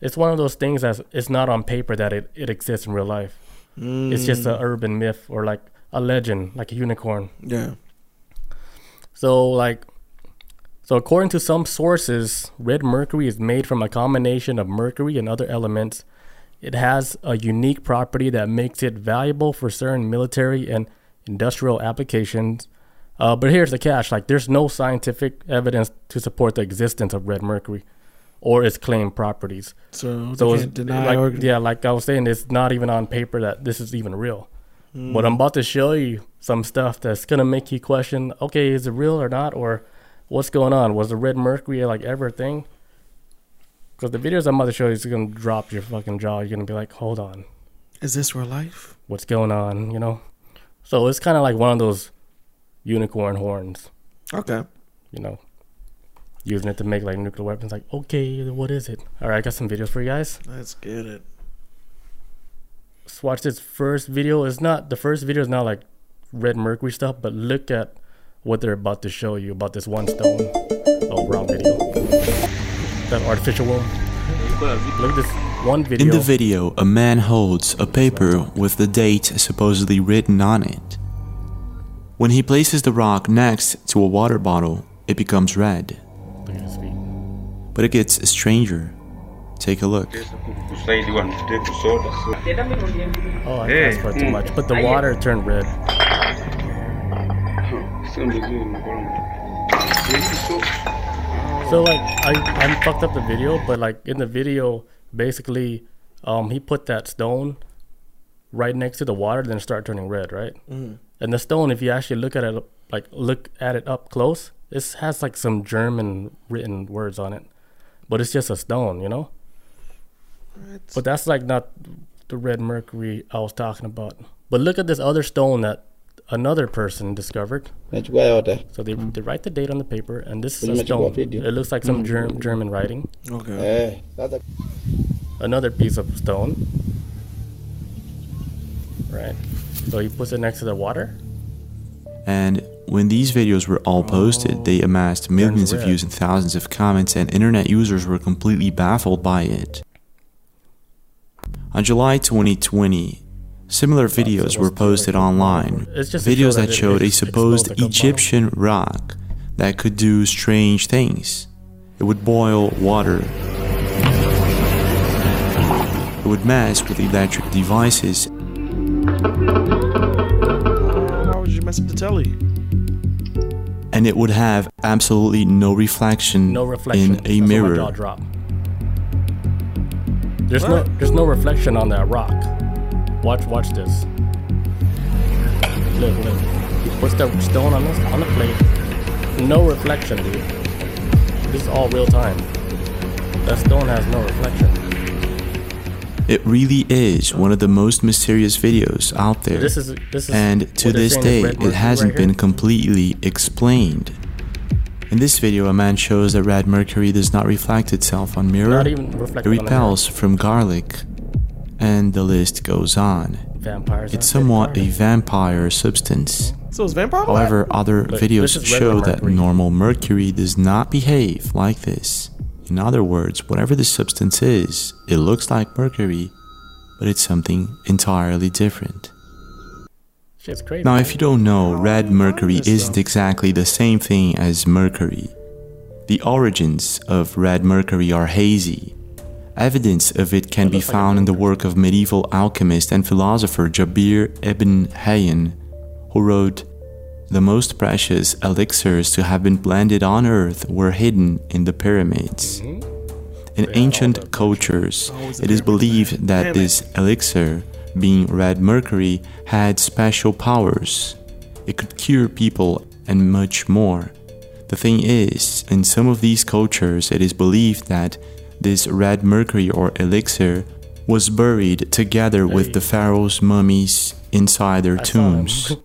it's one of those things that it's not on paper that it, it exists in real life. It's just Mm. an urban myth or like a legend, like a unicorn. Yeah. So, like, so according to some sources, red mercury is made from a combination of mercury and other elements. It has a unique property that makes it valuable for certain military and industrial applications. Uh, but here's the catch: like, there's no scientific evidence to support the existence of red mercury or its claimed properties. So, So they it's can't deny like, or yeah, like I was saying, it's not even on paper that this is even real. But I'm about to show you some stuff that's gonna make you question: Okay, is it real or not, or what's going on? Was the red mercury like ever a thing? Because the videos I'm about to show you is gonna drop your fucking jaw. You're gonna be like, hold on, Is this real life? what's going on? You know. So it's kind of like one of those unicorn horns. Okay. You know, using it to make like nuclear weapons. Like, okay, what is it? All right, I got some videos for you guys. Let's get it. Let's watch this first video. It's not the first video is not like red mercury stuff, but look at what they're about to show you about this one stone. Oh, wrong video. That artificial world. Look at this one video. In the video, a man holds a paper with the date supposedly written on it. When he places the rock next to a water bottle, it becomes red. Look at his feet. But it gets stranger. Take a look. Oh, I asked for too much, but the water turned red. So like I I fucked up the video, but like in the video, basically, um, he put that stone right next to the water, then it started turning red, right? Mm. And the stone, if you actually look at it, like look at it up close, it has like some German written words on it, but it's just a stone, you know. But that's like not the red mercury I was talking about. But look at this other stone that another person discovered. So they, hmm. they write the date on the paper, and this is a stone. It looks like some hmm. Germ, German writing. Okay. Another piece of stone. Right. So he puts it next to the water. And when these videos were all posted, they oh. amassed millions of views and thousands of comments, and internet users were completely baffled by it. On July 2020, similar videos were posted online. It's just to show Videos that that showed a supposed explodes like Egyptian rock that could do strange things. It would boil water. It would mess with electric devices Why would you mess up the telly? and it would have absolutely no reflection, No reflection. in a That's why my jaw mirror. dropped. There's no there's no reflection on that rock. Watch watch this. Look, look. He puts the stone on this on the plate. No reflection, dude. This is all real time. That stone has no reflection. It really is one of the most mysterious videos out there. This is this is and to this day, it hasn't right been completely explained. In this video, a man shows that red mercury does not reflect itself on mirror. Not even It reflected on the repels from garlic, and the list goes on. vampires. It's are somewhat a vampire substance. So it's vampire. Black? However, other Look, videos this is regular show that mercury. normal mercury does not behave like this. In other words, whatever the substance is, it looks like mercury, but it's something entirely different. Shit's crazy. Now, if you don't know, red mercury isn't exactly the same thing as mercury. The origins of red mercury are hazy. Evidence of it can be found in the work of medieval alchemist and philosopher Jabir ibn Hayyan, who wrote, The most precious elixirs to have been blended on earth were hidden in the pyramids. In ancient cultures, it is believed that this elixir, being red mercury, had special powers. It could cure people and much more. The thing is, in some of these cultures, it is believed that this red mercury or elixir was buried together with the pharaoh's mummies inside their I saw them. tombs.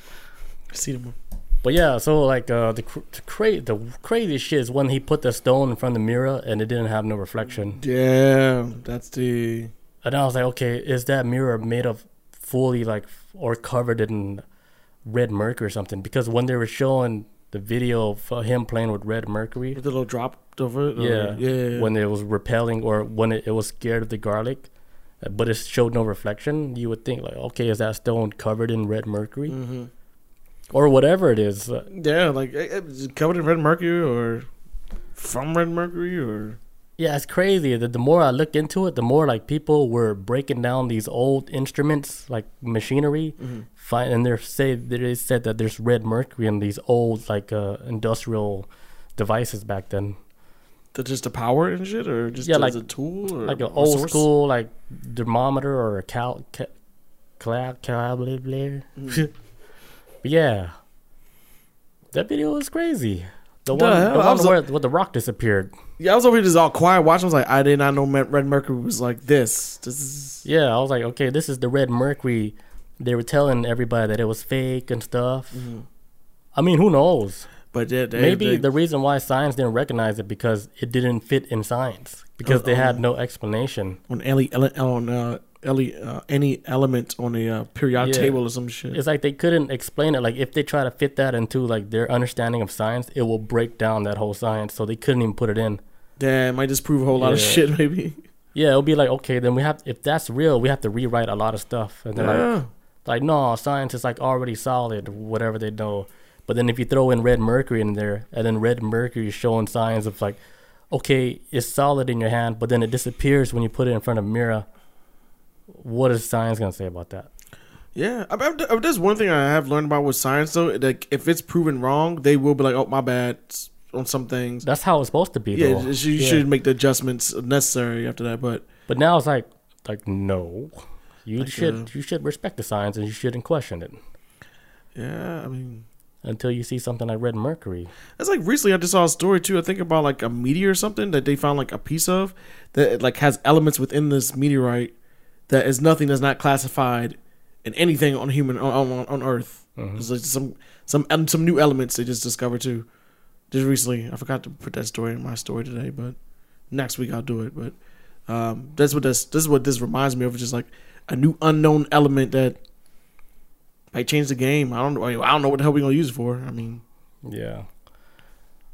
See them. But yeah, so like uh, the cr- the, cra- the crazy shit is when he put the stone in front of the mirror and it didn't have no reflection. Yeah, that's the. And I was like, okay, is that mirror made of fully like or covered in red mercury or something? Because when they were showing the video of uh, him playing with red mercury, The little dropped over it. or- yeah, yeah. when it was repelling or when it, it was scared of the garlic, uh, but it showed no reflection, you would think like, okay, is that stone covered in red mercury hmm or whatever it is? Uh, Yeah, like eh, eh, it covered in red mercury or from red mercury or. Yeah, it's crazy. The, the more I look into it, the more like people were breaking down these old instruments, like machinery, find and they say they said that there's red mercury in these old like uh, industrial devices back then, The, just the power and shit, or just Yeah, as like- a tool, or like an old source? school like thermometer or a cal ca- cal calculator. but yeah, that video was crazy. The The one, hell? the I one was- where, where the rock disappeared. Yeah, I was over here just all quiet watching. I was like, I did not know Red Mercury was like this. This is Yeah, I was like, okay, this is the Red Mercury. They were telling everybody that it was fake and stuff. Mm-hmm. I mean, who knows? but yeah, they, Maybe they- the reason why science didn't recognize it because it didn't fit in science because they had no explanation. on ele- on uh, ele- uh, any element on a uh, periodic Yeah. table or some shit. It's like they couldn't explain it. Like if they try to fit that into like their understanding of science, it will break down that whole science. So they couldn't even put it in. Damn, might just prove a whole lot of shit. Maybe. Yeah, it'll be like okay, then we have if that's real, we have to rewrite a lot of stuff. And they're like, like no, science is like already solid, whatever they know. But then if you throw in red mercury in there, and then red mercury is showing signs of like, okay, it's solid in your hand, but then it disappears when you put it in front of a mirror. What is science gonna say about that? Yeah, I, I, one thing I have learned about with science though. Like, if it's proven wrong, they will be like, "Oh, my bad," on some things. That's how it's supposed to be. Yeah, though. you Yeah. should make the adjustments necessary after that. But But now it's like, like no, you Like, should uh, you should respect the science and you shouldn't question it yeah, I mean, until you see something like red mercury. That's like recently I just saw a story too. I think about like a meteor or something that they found like a piece of that it, like has elements within this meteorite that is nothing that's not classified in anything on human on on, on Earth. Mhm. It's like some some um, some new elements they just discovered too. Just recently, I forgot to put that story in my story today, but next week I'll do it. But um, that's what this this is what this reminds me of. Just like a new unknown element that might change the game. I don't know. I don't know what the hell we're gonna use it for. I mean. Yeah.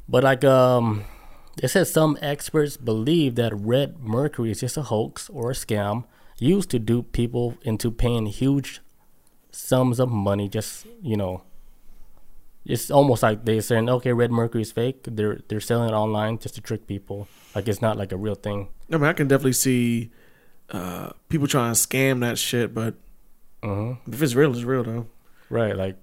But like um it says some experts believe that red mercury is just a hoax or a scam used to dupe people into paying huge sums of money just, you know, it's almost like they're saying, okay, red mercury is fake. They're they're selling it online just to trick people. Like it's not like a real thing. I mean, I can definitely see uh, people trying to scam that shit, but Uh-huh. if it's real, it's real though. Right, like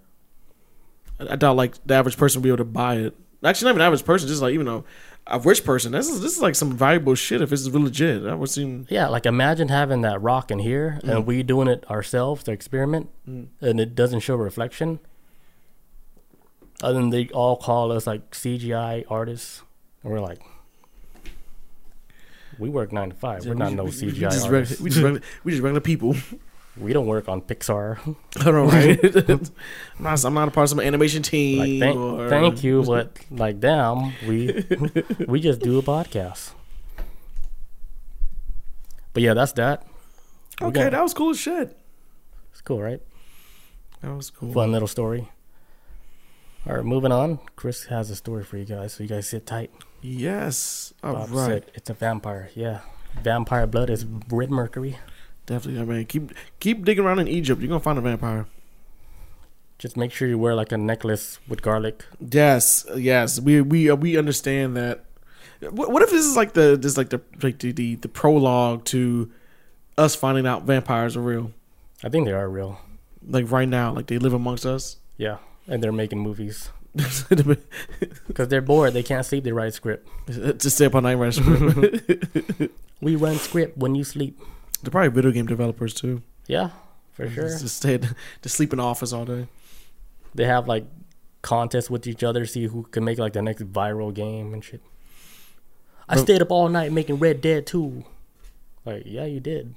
I, I doubt like the average person will be able to buy it. Actually, not even average person, just like even though a rich person. This is this is like some valuable shit if it's real legit. That would seem Yeah, like imagine having that rock in here and mm. we doing it ourselves, to experiment, mm. and it doesn't show reflection. And then they all call us like CGI artists. And we're like, we work nine to five. We're not no we, CGI we just reg- artists. we just regular, we just regular people. We don't work on Pixar. I don't know, right? I'm, not, I'm not a part of some animation team. like, thank, or, thank you, but like, damn, we we just do a podcast. But yeah, that's that. We Okay, got- that was cool as shit. It's cool, right? That was cool. fun little story. All right, moving on. Chris has a story for you guys, so you guys sit tight. Yes. All Bob right. said it's a vampire. Yeah, vampire blood is red mercury. Definitely. I mean, keep keep digging around in Egypt. You're gonna find a vampire. Just make sure you wear like a necklace with garlic. Yes, yes, we we uh, we understand that. What, what if this is like the this like the like the, the the prologue to us finding out vampires are real? I think they are real. Like right now, like they live amongst us. Yeah, and they're making movies because they're bored. They can't sleep. They write script. Just stay up all night write script. We run script when you sleep. They're probably video game developers too. Yeah, for sure. Just stay to sleep in office all day. They have like contests with each other, see who can make like the next viral game and shit. I But- stayed up all night making Red Dead 2. Like, yeah, you did.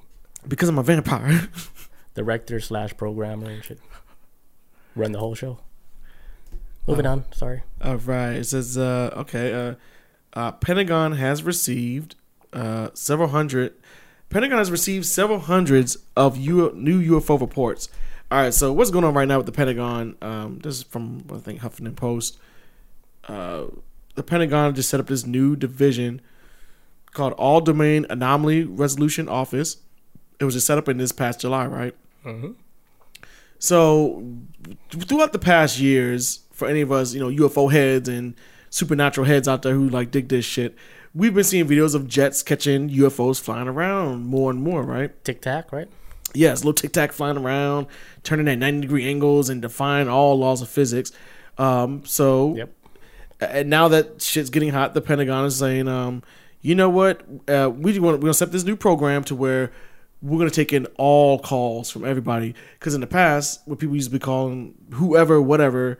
Because I'm a vampire. director slash programmer and shit. Run the whole show. Moving on. Sorry. All right. It says, uh, okay, uh, uh, Pentagon has received uh, several hundred. Pentagon has received several hundreds of U- new UFO reports. All right. So what's going on right now with the Pentagon? Um, this is from I think Huffington Post. Uh, the Pentagon just set up this new division called All Domain Anomaly Resolution Office. It was just set up in this past July, right? Mm-hmm. So, throughout the past years, for any of us, you know, UFO heads and supernatural heads out there who like dig this shit, we've been seeing videos of jets catching UFOs flying around more and more, right? Tic Tac, right? Yes, little tic tac flying around, turning at 90 degree angles and defying all laws of physics. Um, so, Yep. and now that shit's getting hot, the Pentagon is saying, um, you know what? Uh, we want we're gonna set this new program to where we're gonna take in all calls from everybody. Because in the past, what people used to be calling whoever, whatever,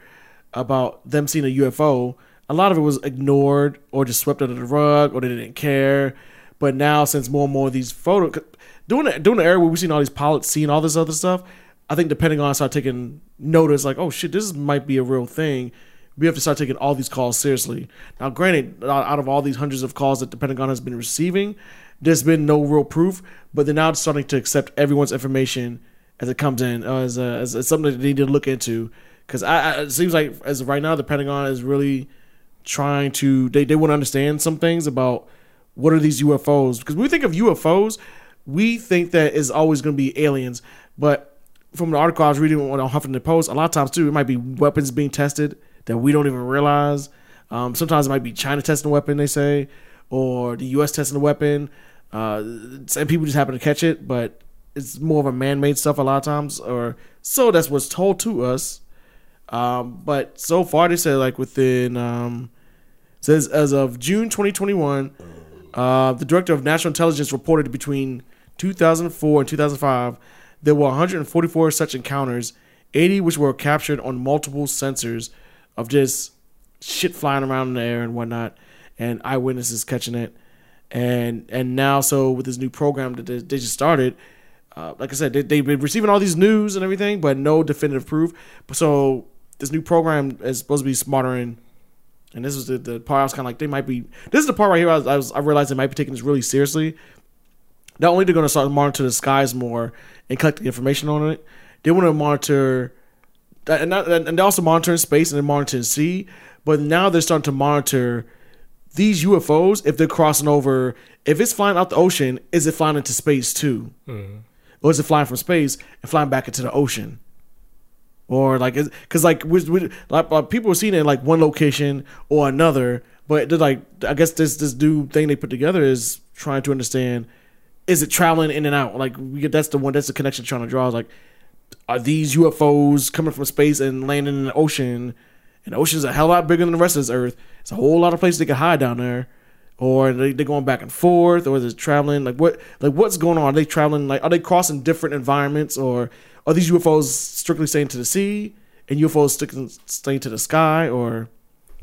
about them seeing a UFO, a lot of it was ignored or just swept under the rug or they didn't care. But now, since more and more of these photos, during the, during the era where we've seen all these pilots seeing all this other stuff, I think the Pentagon started taking notice, like, oh shit, this might be a real thing. We have to start taking all these calls seriously. Now, granted, out of all these hundreds of calls that the Pentagon has been receiving, there's been no real proof, but they're now starting to accept everyone's information as it comes in uh, as, a, as, something that they need to look into. Because it seems like as right now, the Pentagon is really trying to they, they want to understand some things about what are these UFOs. Because when we think of UFOs, we think that it's always going to be aliens, but from the article I was reading on Huffington Post, a lot of times too, it might be weapons being tested that we don't even realize. Um, sometimes it might be China testing a weapon, they say, or the U.S. testing a weapon. Uh, and people just happen to catch it, but it's more of a man-made stuff a lot of times, or so that's what's told to us. Um, but so far, they said like within um, says as of June 2021, uh, the director of national intelligence reported between 2004 and 2005 there were 144 such encounters, 80 which were captured on multiple sensors of just shit flying around in the air and whatnot, and eyewitnesses catching it. And and now, so with this new program that they, they just started, uh, like I said, they, they've been receiving all these news and everything, but no definitive proof. So this new program is supposed to be smarter and and this was the, the part I was kind of like they might be. This is the part right here I, was, I was I realized they might be taking this really seriously. Not only they're going to start monitor the skies more and collect the information on it, they want to monitor and not, and they also monitor space and they monitor sea. But now they're starting to monitor these UFOs if they're crossing over. If it's flying out the ocean, is it flying into space too, mm-hmm. or is it flying from space and flying back into the ocean? Or like because like we, we, like, people are seeing it in like one location or another but like i guess this this new thing they put together is trying to understand is it traveling in and out? Like we that's the one that's the connection trying to draw like are these ufos coming from space and landing in the ocean? And the ocean's a hell lot bigger than the rest of this earth. It's a whole lot of places they can hide down there. Or they, they're going back and forth or is it traveling? Like what like what's going on? Are they traveling like are they crossing different environments or are these UFOs strictly staying to the sea and UFOs sticking staying to the sky, or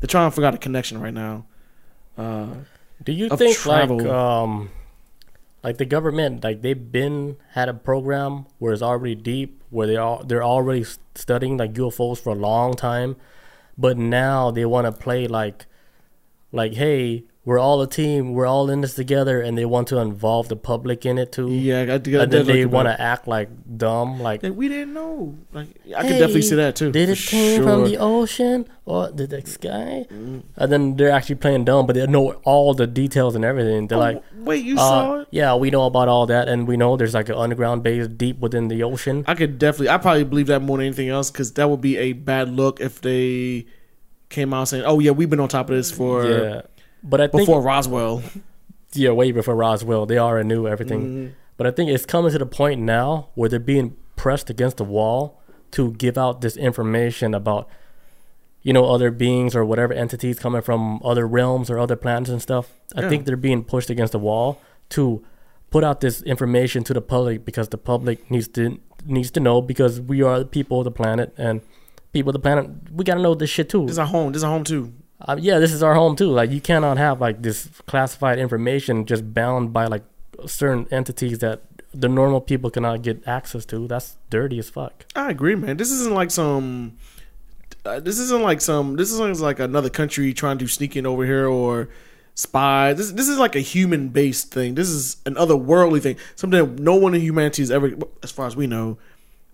they're trying to figure out a connection right now? Uh, Do you think travel. like um, like the government like they've been had a program where it's already deep where they are they're already studying like UFOs for a long time, but now they want to play like like hey we're all a team. We're all in this together, and they want to involve the public in it too. Yeah, I, I, and then they want to act like dumb, like we didn't know. Like I hey, can definitely see that too. Did it came sure. from the ocean or did the sky? Mm. And then they're actually playing dumb, but they know all the details and everything. They're oh, like, "Wait, you uh, saw it? Yeah, we know about all that, and we know there's like an underground base deep within the ocean." I could definitely, I probably believe that more than anything else, because that would be a bad look if they came out saying, "Oh yeah, we've been on top of this for." Yeah but I think before Roswell, yeah, way before Roswell, they already knew everything. Mm-hmm. But I think it's coming to the point now where they're being pressed against the wall to give out this information about, you know, other beings or whatever entities coming from other realms or other planets and stuff. I think they're being pushed against the wall to put out this information to the public because the public needs to needs to know because we are the people of the planet and people of the planet we gotta know this shit too. This is our home. This is our home too uh, yeah, this is our home too. Like you cannot have like this classified information just bound by like certain entities that the normal people cannot get access to. That's dirty as fuck. I agree, man. This isn't like some. Uh, this isn't like some. This isn't like another country trying to sneak in over here or spy. This this is like a human based thing. This is an otherworldly thing. Something that no one in humanity has ever, as far as we know,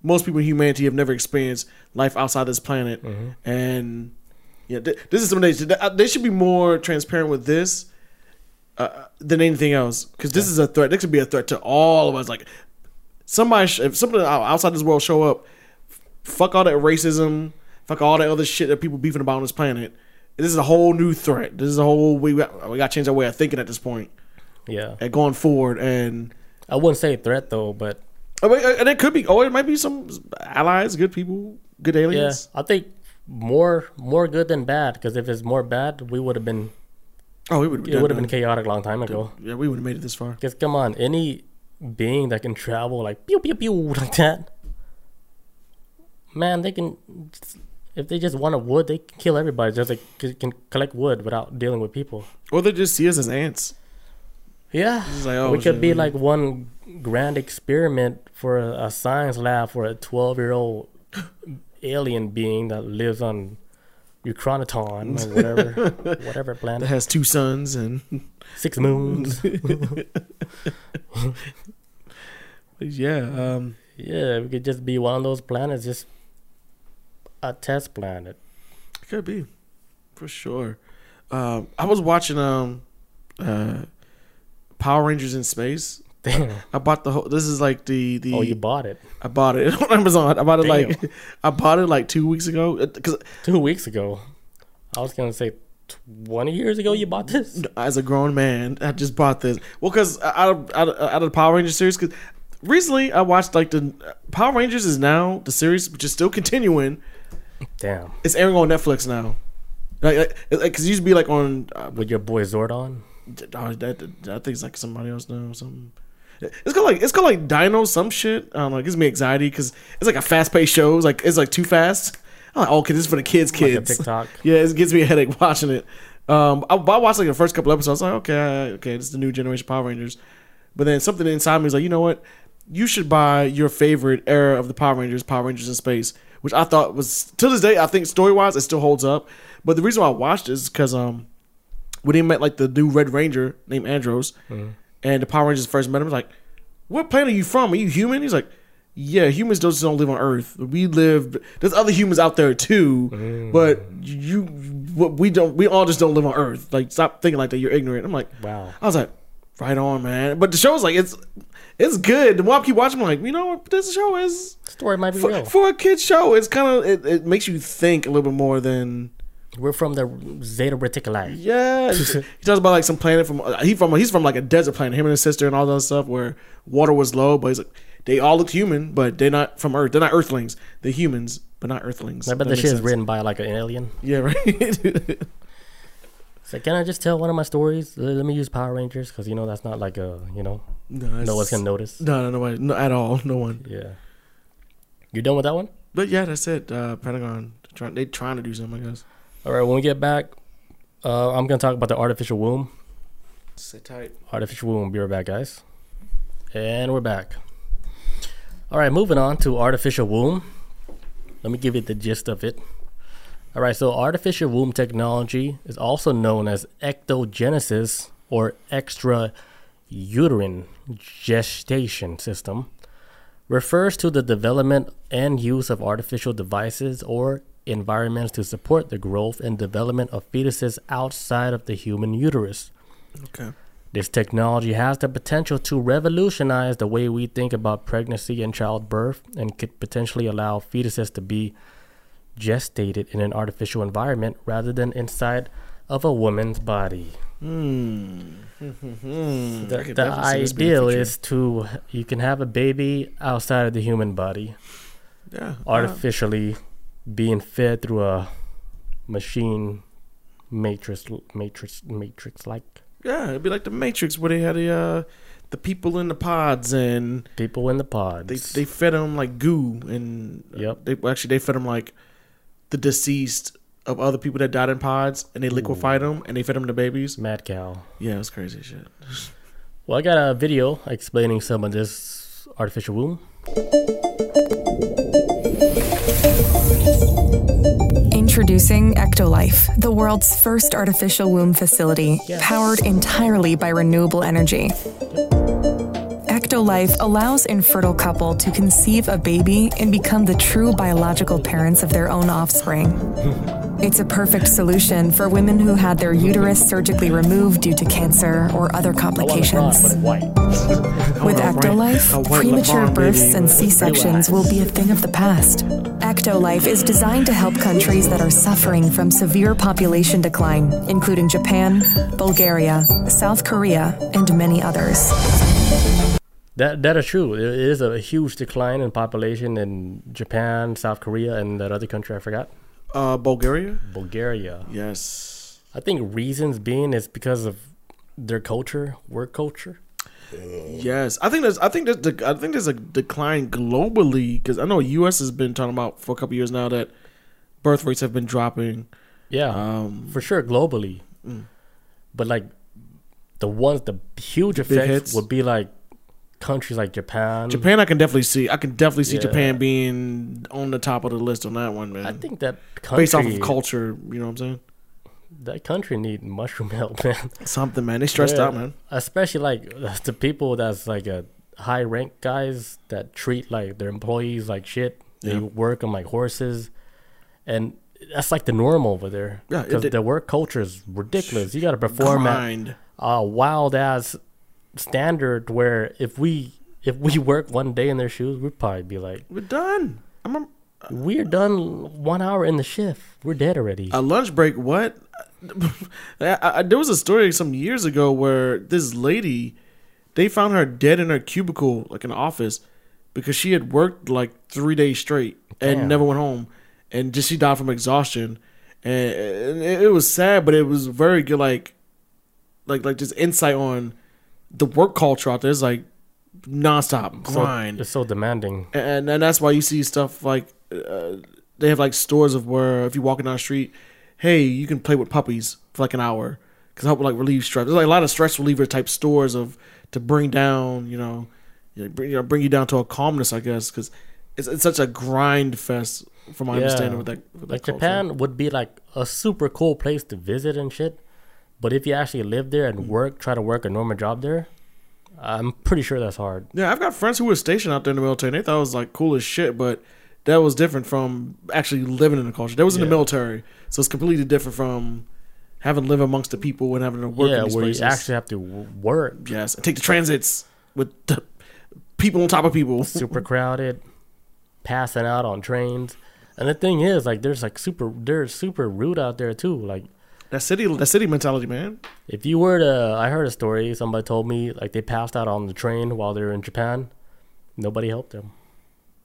most people in humanity have never experienced life outside this planet, mm-hmm. and yeah, th- this is something they should, they should be more transparent with this uh, than anything else because this yeah. is a threat. This could be a threat to all of us. Like somebody, sh- if something outside this world show up, fuck all that racism, fuck all that other shit that people beefing about on this planet. This is a whole new threat. This is a whole we got, we got to change our way of thinking at this point. Yeah, and going forward, and I wouldn't say threat though, but I mean, and it could be. Oh, it might be some allies, good people, good aliens. Yeah, I think more more good than bad. Because if it's more bad, we would have been. Oh, we would. It would have been chaotic a long time ago. Yeah, we would have made it this far. Because come on, any being that can travel like pew pew pew like that, man, they can. If they just wanted wood, they can kill everybody. Just like can collect wood without dealing with people. Or they just see us as ants. Yeah, like, oh, we could be like one grand experiment for a, a science lab for a twelve-year-old alien being that lives on Eucronaton or whatever, whatever that planet, has two suns and six moons. yeah, um, yeah, we could just be one of those planets, just a test planet. could be for sure. Um, I was watching um, uh, Power Rangers in space. Damn. I bought the whole. This is like the the. Oh, you bought it I bought it on Amazon. I bought it like I bought it like two weeks ago because two weeks ago. I was gonna say twenty years ago you bought this. as a grown man, I just bought this. Well, because out of, out of out of the Power Rangers series, because recently I watched like the Power Rangers is now the series which is still continuing. Damn, It's airing on Netflix now. Like, because like, 'cause it used to be like on. Uh, with your boy Zordon. oh, that, I think it's like somebody else now or something. It's called like it's called like Dino some shit. I don't know. It gives me anxiety because it's like a fast paced show. It's like it's like too fast. I'm like, oh, okay, this is for the kids. Like Kids. TikTok. Yeah, it gives me a headache watching it. Um, I, I watched like the first couple episodes. I was like, okay, okay, this is the new generation Power Rangers. But then something inside me was like, you know what? You should buy your favorite era of the Power Rangers, Power Rangers in Space, which I thought was to this day. I think story wise, it still holds up. But the reason why I watched it is because um, when he met like the new Red Ranger named Andros, and the Power Rangers first met him, was like, "What planet are you from? Are you human?" He's like, "Yeah, humans don't just don't live on Earth. We live. There's other humans out there too, mm. but you, what we don't. We all just don't live on Earth. Like, stop thinking like that. You're ignorant." I'm like, Wow. I was like, "Right on, man." But the show show's like, it's it's good. The more I keep watching, I'm like, you know what? This show is Story might be for, real. for a kid show. It's kind of it, it makes you think a little bit more than. We're from the Zeta Reticuli. Yeah, he talks about like some planet from he from he's from like a desert planet. Him and his sister and all that stuff where water was low, but he's like they all look human, but they're not from Earth. They're not Earthlings. They're humans, but not Earthlings. I bet That the makes shit is written by like an alien. Yeah, right. It's like, can I just tell one of my stories? Let me use Power Rangers because you know that's not like a you know no, no one's gonna notice. No, no, nobody, no, at all, no one. Yeah. You done with that one? But yeah, that's it. Uh, Pentagon trying they trying to do something. I guess. All right. When we get back, uh, I'm gonna talk about the artificial womb. Sit tight. Artificial womb. Be right back, guys. And we're back. All right, moving on to artificial womb. Let me give you the gist of it. All right, so artificial womb technology is also known as ectogenesis or extra uterine gestation system. Refers to the development and use of artificial devices or environments to support the growth and development of fetuses outside of the human uterus. Okay. This technology has the potential to revolutionize the way we think about pregnancy and childbirth and could potentially allow fetuses to be gestated in an artificial environment rather than inside of a woman's body. Hmm. The, the definitely see this being a ideal is to you can have a baby outside of the human body, yeah artificially being fed through a machine matrix matrix matrix like Yeah, it'd be like the Matrix where they had the uh, the people in the pods and people in the pods. they they fed them like goo and uh, Yep. they actually they fed them like the deceased of other people that died in pods and they liquefied them and they fed them to babies. Mad cow. Yeah, it's crazy shit. Well, I got a video explaining some of this artificial womb. Introducing Ectolife, the world's first artificial womb facility powered entirely by renewable energy. Ectolife allows infertile couple to conceive a baby and become the true biological parents of their own offspring. It's a perfect solution for women who had their uterus surgically removed due to cancer or other I want LeBron, complications. but in white. With Ectolife, premature births and C sections will be a thing of the past. Ectolife is designed to help countries that are suffering from severe population decline, including Japan, Bulgaria, South Korea, and many others. That that is true. There is a huge decline in population in Japan, South Korea, and that other country I forgot, Uh, Bulgaria. Bulgaria. Yes. I think reasons being is because of their culture, work culture. Yes, I think there's. I think there's. I think there's a decline globally because I know U.S. has been talking about for a couple years now that birth rates have been dropping. Yeah, Um, for sure globally. But like the ones, the huge effects would be like countries like Japan. Japan, I can definitely see. I can definitely see Yeah. Japan being on the top of the list on that one, man. I think that country, Based off of culture, you know what I'm saying? that country need mushroom help, man. Something, man. They stressed Yeah. out, man. Especially like the people that's like a high rank guys that treat like their employees like shit. They Yeah. work on like horses, and that's like the norm over there. Yeah, because the work culture is ridiculous. You got to perform at a wild ass standard where if we if we work one day in their shoes, we'd probably be like, We're done. I'm a, we're done one hour in the shift. We're dead already. a lunch break. What? I, I, there was a story some years ago where this lady, they found her dead in her cubicle, like in office, because she had worked like three days straight and Damn. never went home, and just she died from exhaustion, and, and it, it was sad, but it was very good, like, like like just insight on the work culture out there. It's like nonstop So- grind it's so demanding. and and that's why you see stuff like uh, they have like stores of where if you're walking down the street, hey, you can play with puppies for like an hour because help like relieve stress. There's like a lot of stress reliever type stores of to bring down, you know, you know, bring, you know, bring you down to a calmness, I guess, because it's, it's such a grind fest from my Yeah. understanding with that. With Like that. Japan would be like a super cool place to visit and shit. But if you actually live there and work, try to work a normal job there, I'm pretty sure that's hard. Yeah, I've got friends who were stationed out there in the military. and They thought it was like cool as shit, but that was different from actually living in the culture. That was in the military, so it's completely different from having to live amongst the people and having to work yeah, in these where places. you actually have to work. yes, and take the transits with the people on top of people. super crowded, passing out on trains. And the thing is, like, there's like super, they're super rude out there too. Like, That city, that city mentality, man. if you were to, I heard a story. Somebody told me like they passed out on the train while they were in Japan. Nobody helped them.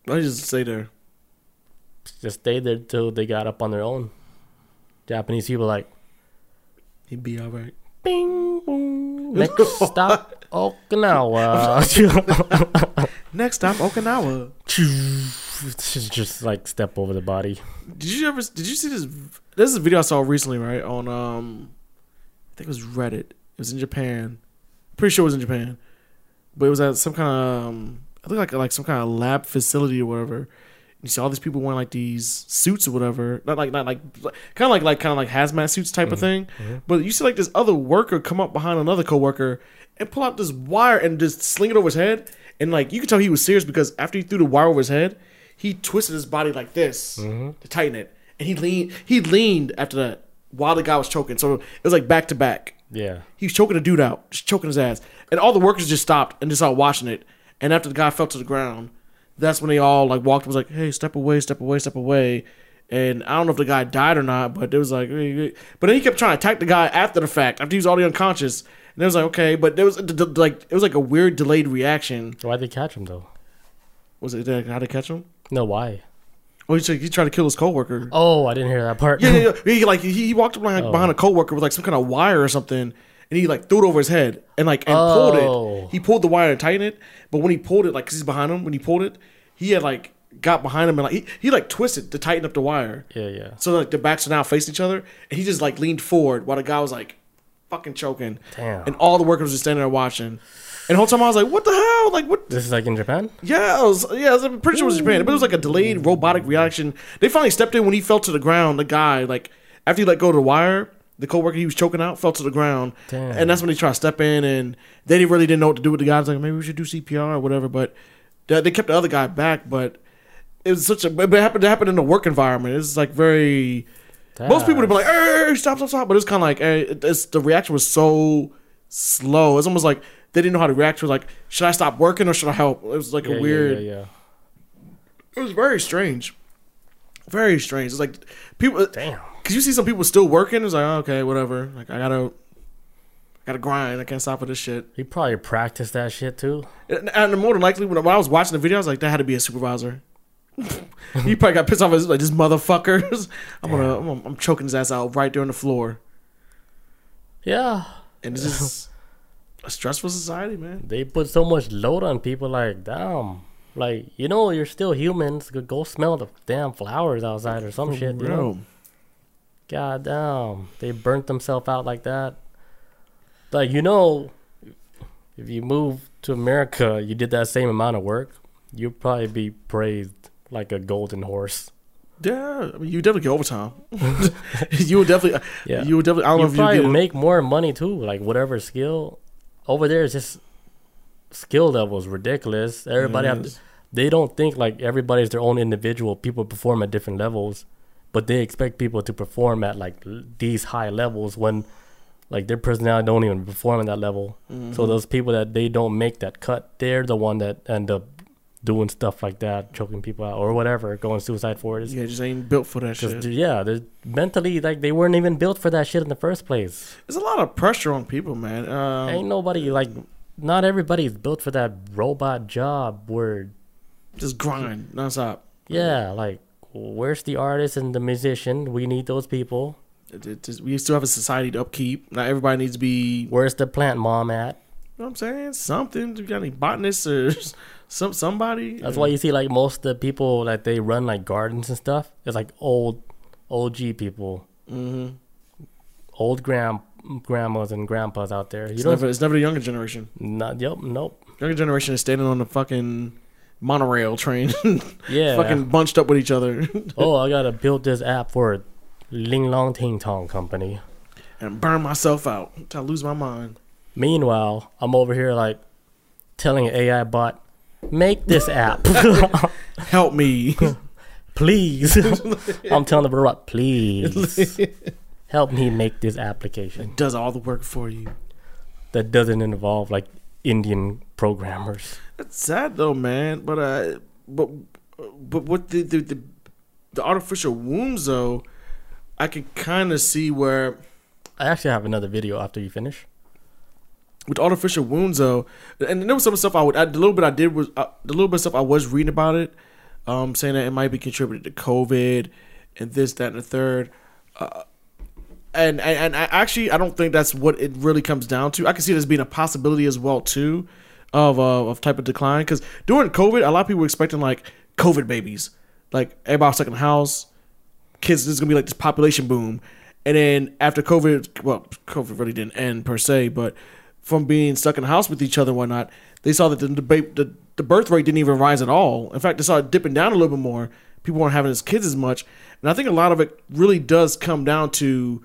I just stay there. Just stayed there till they got up on their own. Japanese people like, He'd be all right. bing, boom. Next stop, Okinawa. Next stop, Okinawa. just, just like step over the body. Did you ever? Did you see this? This is a video I saw recently, right? On um, I think it was Reddit. It was in Japan. Pretty sure it was in Japan, but it was at some kind of um, I think like like some kind of lab facility or whatever. You see all these people wearing like these suits or whatever, not like not like kind of like like kind of like hazmat suits type of thing. But you see like this other worker come up behind another coworker and pull out this wire and just sling it over his head. And like you could tell he was serious because after he threw the wire over his head, he twisted his body like this mm-hmm. to tighten it, and he leaned he leaned after that while the guy was choking. So it was like back to back. Yeah. He was choking a dude out, just choking his ass, and all the workers just stopped and just started watching it. And after the guy fell to the ground, that's when they all like walked. Was like, "Hey, step away, step away, step away." And I don't know if the guy died or not, but it was like, hey, but then he kept trying to attack the guy after the fact, after he was already unconscious. And it was like, okay, but there was like it was like a weird delayed reaction. Why'd they catch him though? Was it how to catch him? No, why? Oh, he, tried- he tried to kill his coworker. Oh, I didn't hear that part. Yeah, yeah, yeah. He like he, he walked up like, Oh. behind a coworker with like some kind of wire or something, and he like threw it over his head and like and pulled Oh. it. He pulled the wire and tightened it, but when he pulled it, like 'cause he's behind him, when he pulled it, he had like got behind him and like he, he like twisted to tighten up the wire. Yeah, yeah. So like the backs are now facing each other, and he just like leaned forward while the guy was like fucking choking, Damn. and all the workers were just standing there watching. And the whole time I was like, "What the hell? Like what?" This is like in Japan. Yeah, I was, yeah, I was, I'm pretty sure it was Japan, but it was like a delayed robotic reaction. They finally stepped in when he fell to the ground. The guy, like, after he let go of the wire, the coworker he was choking out fell to the ground, Damn. and that's when they tried to step in, and they didn't really didn't know what to do with the guy. I was like, maybe we should do CPR or whatever, but they, kept the other guy back. But it was such a, but it happened, it happened in a work environment. It's like very. Most people would be like, hey, hey, stop, stop, stop. But it's kind of like, eh, hey, it's, the reaction was so slow. It's almost like they didn't know how to react. It was like, should I stop working or should I help? It was like yeah, a weird. Yeah, yeah. It was very strange. Very strange. It's like people. Damn. Cause you see some people still working. It's like, oh, okay, whatever. Like I gotta, gotta grind. I can't stop for this shit. He probably practiced that shit too. And, and more than likely, when, I was watching the video, I was like, that had to be a supervisor. he probably got pissed off. As like this motherfucker. I'm gonna, I'm, I'm choking his ass out right there on the floor. Yeah. And it's just a stressful society, man. They put so much load on people. Like, damn. Like, you know, you're still humans. Go- Go smell the damn flowers outside or some shit. You know? God damn. They burnt themselves out like that. Like, you know, if you move to America, you did that same amount of work, you'd probably be praised like a golden horse. yeah, I mean, you definitely get overtime. you would definitely, Yeah. you would definitely. I don't know You if probably you get make more money too. Like, whatever skill. Over there is just skill level is ridiculous. Everybody have is. they don't think like everybody's their own individual. People perform at different levels, but they expect people to perform at like l- these high levels when like their personality don't even perform at that level. Mm-hmm. So those people that they don't make that cut, they're the one that end up doing stuff like that, choking people out or whatever, going suicide for it. yeah, just ain't built for that shit. yeah, mentally like they weren't even built for that shit in the first place. There's a lot of pressure on people, man. Um, Ain't nobody like, not everybody's built for that robot job where just grind nonstop. Yeah, like where's the artist and the musician? We need those people. It, it just, we still have a society to upkeep. Not everybody needs to be. Where's the plant mom at? Know what I'm saying? Something. Do you got any botanists or some somebody? That's why you see like most of the people that they run like gardens and stuff. It's like old, OG people, Mm-hmm. old grand grandmas and grandpas out there. You It's never, it's never the younger generation. Not, yep. Nope. Younger generation is standing on the fucking monorail train, Yeah. fucking bunched up with each other, oh, I gotta build this app for Ling Long Ting Tong Company. and burn myself out until I lose my mind. Meanwhile, I'm over here like telling an AI bot, make this app. Help me. please. I'm telling the robot, please help me make this application It Does all the work for you. that doesn't involve like Indian programmers. That's sad though, man. But uh, but but what the the the, the artificial wombs though, I can kind of see where I actually have another video after you finish. With artificial wombs though, and there was some stuff I would I, the little bit I did was uh, the little bit of stuff I was reading about it, um, saying that it might be contributed to COVID and this that and the third. Uh, and, and and I actually I don't think that's what it really comes down to. I can see as being a possibility as well too, of uh, of type of decline because during COVID a lot of people were expecting like COVID babies, like everybody the house, kids. There's gonna be like this population boom, and then after COVID, well, COVID really didn't end per se, but from being stuck in the house with each other and whatnot, they saw that the debate, the, the birth rate didn't even rise at all. In fact, they saw it dipping down a little bit more. People weren't having as kids as much, and I think a lot of it really does come down to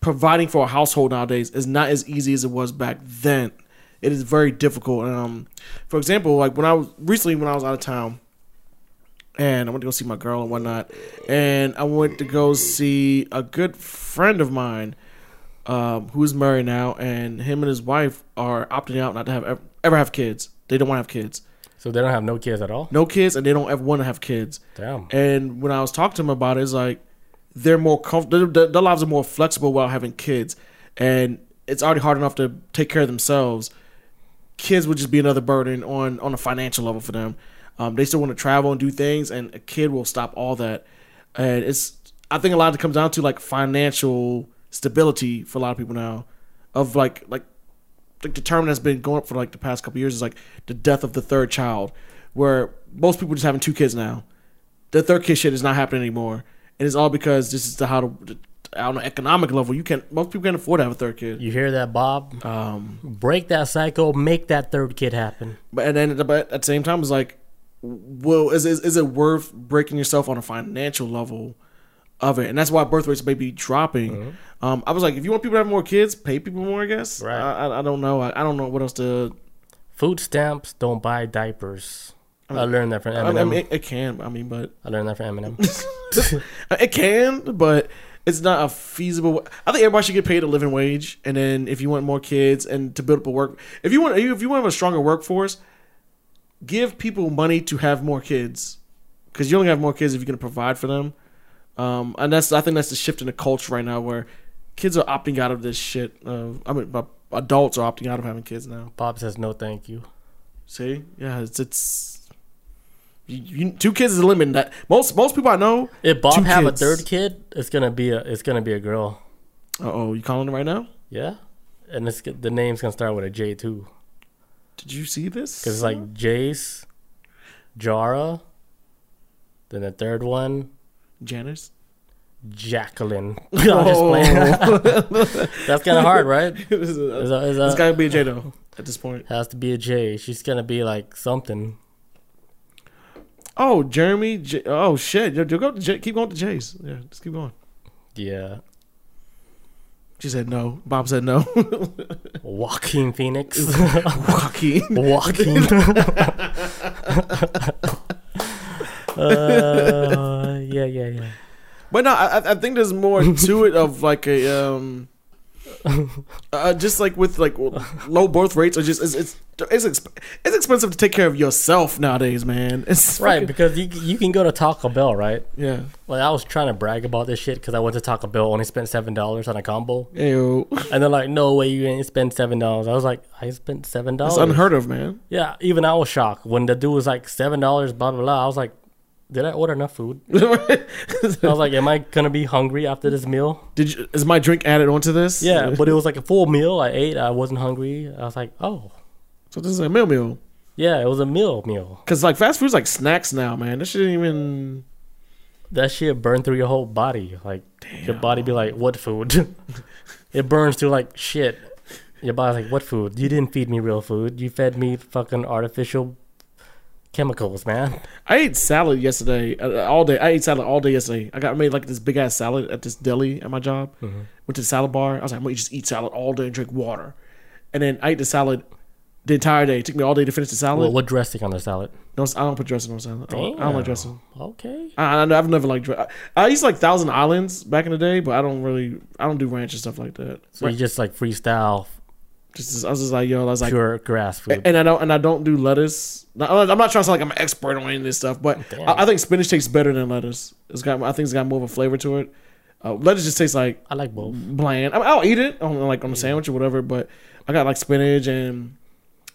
providing for a household nowadays is not as easy as it was back then. It is very difficult. Um, for example, like when I was recently when I was out of town, and I went to go see my girl and whatnot, and I went to go see a good friend of mine, um, who's married now, and him and his wife are opting out not to have ever, ever have kids. They don't want to have kids, So they don't have no kids at all? no kids, and they don't ever want to have kids. Damn. And when I was talking to him about it, it's like they're more comfortable. Their, their lives are more flexible while having kids, and it's already hard enough to take care of themselves. Kids would just be another burden on on a financial level for them. Um, they still want to travel and do things, and a kid will stop all that. And it's I think a lot of it comes down to like financial stability for a lot of people now, of like like like the term that's been going up for like the past couple years is like the death of the third child, where most people just having two kids now. The third kid shit is not happening anymore, and it's all because this is the how the on an economic level you can most people can't afford to have a third kid. You hear that, Bob? Um, Break that cycle, make that third kid happen. but and then but at the same time it's like, well, is is, is it worth breaking yourself on a financial level? Of it, and that's why birth rates may be dropping. Um, I was like, if you want people to have more kids, pay people more. I guess. Right. I, I, I don't know. I, I don't know what else to. Food stamps don't buy diapers. I learned that from I, Eminem. I mean, it, it can. I mean, but I learned that from Eminem. It can, but it's not a feasible. I think everybody should get paid a living wage, and then if you want more kids and to build up a work, if you want, if you want a stronger workforce, give people money to have more kids, because you only have more kids if you're going to provide for them. Um, and that's I think that's the shift in the culture right now where kids are opting out of this shit. Uh, I mean, but adults are opting out of having kids now. Bob says no, thank you. See, yeah, it's it's. You, you, two kids is a limit. That most most people I know. If Bob have kids. a third kid, it's gonna be a it's gonna be a girl. Uh oh, you calling it right now? Yeah, and it's the name's gonna start with a J too, Did you see this? because it's like Jace, Jara. Then the third one, Janice. Jacqueline. I'm just playing. That's kind of hard, right? it's Is a, is a, gotta be a J though. At this point. has to be a J. She's gonna be like something. Oh, Jeremy. J- oh shit. You go to J- keep going to J's. Yeah, just keep going. Yeah. She said no. Bob said no. Joaquin Phoenix. Joaquin. Joaquin. uh, yeah, yeah, yeah. But no, I, I think there's more to it of like a um, uh, just like with like low birth rates or just it's it's it's, exp- it's expensive to take care of yourself nowadays, man. It's Right, fucking- because you you can go to Taco Bell, right? yeah. Like I was trying to brag about this shit because I went to Taco Bell, only spent seven dollars on a combo, Ew. and they're like, "No way, you ain't spend seven dollars." I was like, "I spent seven dollars." It's dollars." unheard of, man. Yeah, even I was shocked when the dude was like seven dollars, blah blah blah. I was like, "Did I order enough food?" I was like, "Am I gonna be hungry after this meal?" Did you, is my drink added onto this? Yeah, but it was like a full meal. I ate. I wasn't hungry. I was like, "Oh, so this is a meal meal. yeah, it was a meal meal." Cause like fast food's like snacks now, man. This shouldn't even. That shit burned through your whole body. Like your body be like, "What food?" it burns through like shit. Your body's like, "What food? You didn't feed me real food. You fed me fucking artificial chemicals, man." I ate salad yesterday uh, all day. I ate salad all day yesterday. I got I made like this big ass salad at this deli at my job. Mm-hmm. Went to the salad bar. I was like, I'm gonna just eat salad all day and drink water. And then I ate the salad the entire day. It took me all day to finish the salad. Well, what dressing on the salad? no, I don't put dressing on salad. I don't, I don't like dressing. Okay. I, I, I've never liked. I, I used like Thousand Islands back in the day, but I don't really. I don't do ranch and stuff like that. So you just like freestyle Just I was just like, yo, I was like, pure grass food. and I don't and I don't do lettuce. I'm not trying to sound like I'm an expert on any of this stuff, but I, I think spinach tastes better than lettuce. It's got I think it's got more of a flavor to it. Uh, lettuce just tastes like I like both. bland. I mean, I'll eat it on like on a sandwich or whatever, but I got like spinach and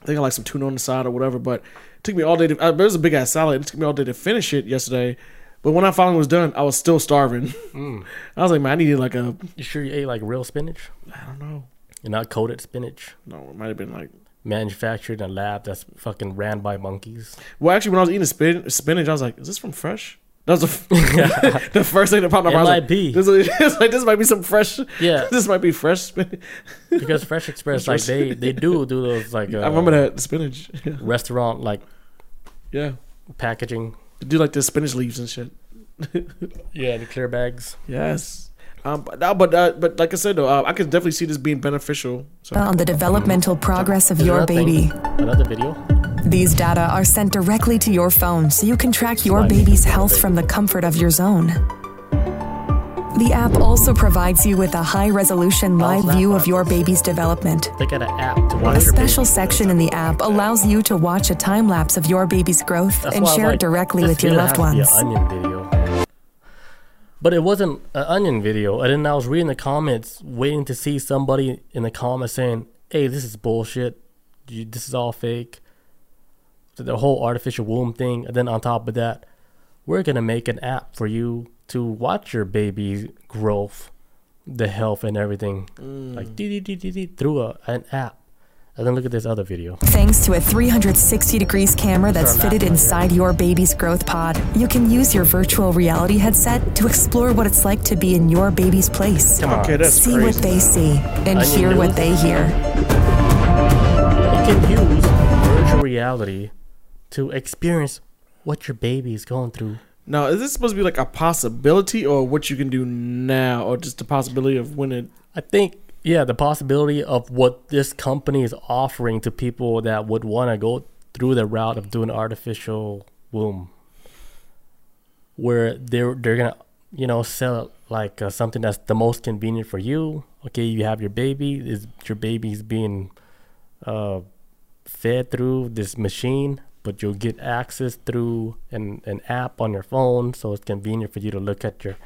I think I like some tuna on the side or whatever. But it took me all day. To, uh, it was a big ass salad. It took me all day to finish it yesterday. But when I finally was done, I was still starving. Mm. I was like, man, I needed like a You sure you ate like real spinach? I don't know. You're not coated spinach, No, it might have been like. manufactured in a lab that's fucking ran by monkeys. Well, actually, when I was eating spin- spinach, I was like, "Is this from Fresh?" That was the, the first thing that popped up. It I was might like, be. This, is- like this might be some fresh. Yeah. this might be fresh spinach. Because Fresh Express, like they they do do those like uh, I remember that the spinach. Yeah. restaurant like yeah, packaging. they do like the spinach leaves and shit. Yeah, the clear bags. Yes. Um, but no, but uh, but like I said though, uh, I could definitely see this being beneficial. So On the developmental progress of Is your another thing- baby. Another video. These data are sent directly to your phone so you can track your baby's health from the comfort of your zone. The app also provides you with a high resolution live view of your baby's development. They got an app to watch A special baby. section in the app allows you to watch a time lapse of your baby's growth That's and why I was share like, it directly with your loved has to be ones. An onion video. But it wasn't an onion video. And then I was reading the comments, waiting to see somebody in the comments saying, "Hey, this is bullshit. You, this is all fake." So the whole artificial womb thing. And then on top of that, we're gonna make an app for you to watch your baby's growth, the health, and everything, mm. like dee dee dee through a, an app. And then look at this other video. Thanks to a 360 degrees camera that's fitted inside your baby's growth pod, you can use your virtual reality headset to explore what it's like to be in your baby's place. Come on. okay, that's See crazy. what they see and Onion hear what they hear. You can use virtual reality to experience what your baby is going through. Now, is this supposed to be like a possibility or what you can do now, or just a possibility of when it? I think, yeah, the possibility of what this company is offering to people that would want to go through the route of doing artificial womb, where they're they're gonna, you know, sell it like uh, something that's the most convenient for you. Okay, you have your baby. Is your baby's being uh, fed through this machine, but you'll get access through an, an app on your phone, so it's convenient for you to look at your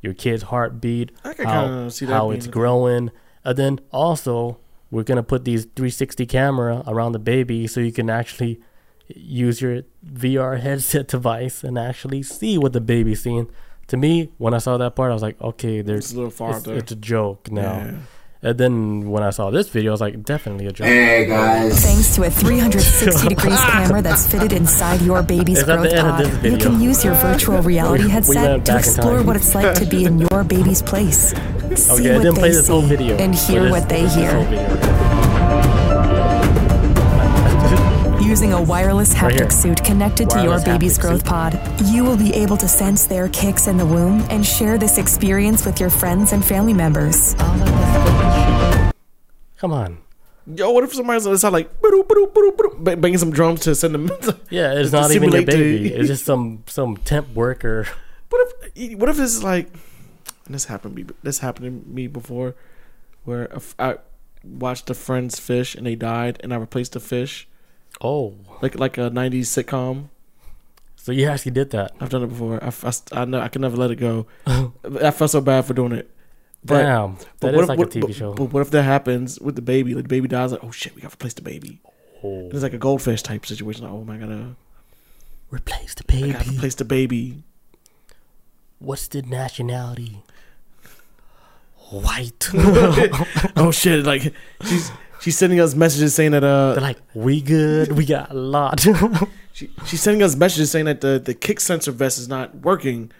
your kid's heartbeat, I can how, see that how it's growing, and then also we're gonna put these 360 camera around the baby, so you can actually use your VR headset device and actually see what the baby's seeing. To me, when I saw that part, I was like, okay, It's there's a little far it's, it's a joke now. Yeah. And then when I saw this video, I was like, definitely a joke. Hey guys. Thanks to a 360 degrees camera that's fitted inside your baby's Is growth pod, you can use your virtual reality We- we headset to explore what it's like to be in your baby's place. Oh, see Okay, I what didn't they play this whole see video. and hear this- what they hear. Using a wireless Right haptic suit connected to your baby's growth suit. pod, you will be able to sense their kicks in the womb and share this experience with your friends and family members. Come on. Yo, what if somebody's it's like banging some drums to send them? Yeah, it's not even your simulate to- baby. It's just some some temp worker. What if what if this is like and this happened to me this happened to me before where I watched a friend's fish and they died and I replaced the fish Oh, like like a 90s sitcom. so you actually did that? I've done it before. I, I, I know I can never let it go. I felt so bad for doing it. But, Damn, but that what is if, like what, a TV but, show. But what if that happens with the baby? Like the baby dies, like oh shit, we gotta replace the baby. Oh. It's like a goldfish type situation. Like, oh my god, uh, Replace the I baby. gotta replace the baby. What's the nationality? White. oh shit! Like she's she's sending us messages saying that uh They're like, we good. We got a lot. she, she's sending us messages saying that the the kick sensor vest is not working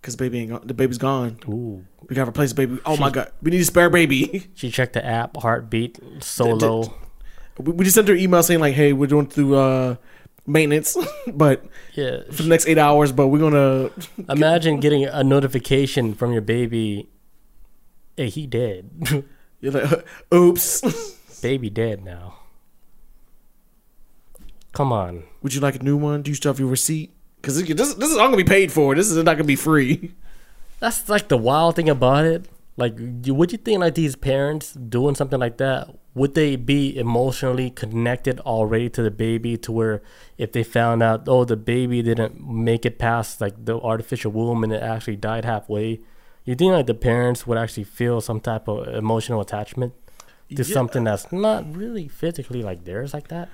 because baby ain't the baby's gone. Ooh. We gotta replace the baby. Oh my god, we need a spare baby. She checked the app, heartbeat, solo. we, we just sent her email saying like, hey, we're going through uh maintenance, but Yeah. for the next eight hours, but we're gonna Imagine getting a notification from your baby. Hey, he dead. you're like, oops. baby dead now. Come on. Would you like a new one? Do you still have your receipt? Because this, this, this is all gonna be paid for. This is not gonna be free. That's like the wild thing about it. Like, would you think like these parents doing something like that? Would they be emotionally connected already to the baby to where if they found out, oh, the baby didn't make it past like the artificial womb and it actually died halfway? You think like the parents would actually feel some type of emotional attachment to Yeah. something that's not really physically like theirs like that?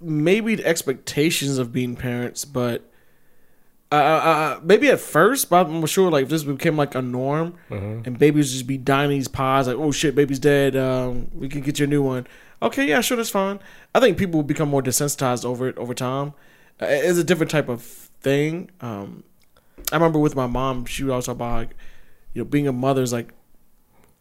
maybe the expectations of being parents, but uh, uh, maybe at first, but I'm sure like if this became like a norm and babies just be dying these pods, like oh shit, baby's dead, um, we can get you a new one. Okay, yeah, sure, that's fine. I think people will become more desensitized over it over time. Uh, it's a different type of thing. Um, I remember with my mom, she would always talk about like, you know, being a mother is like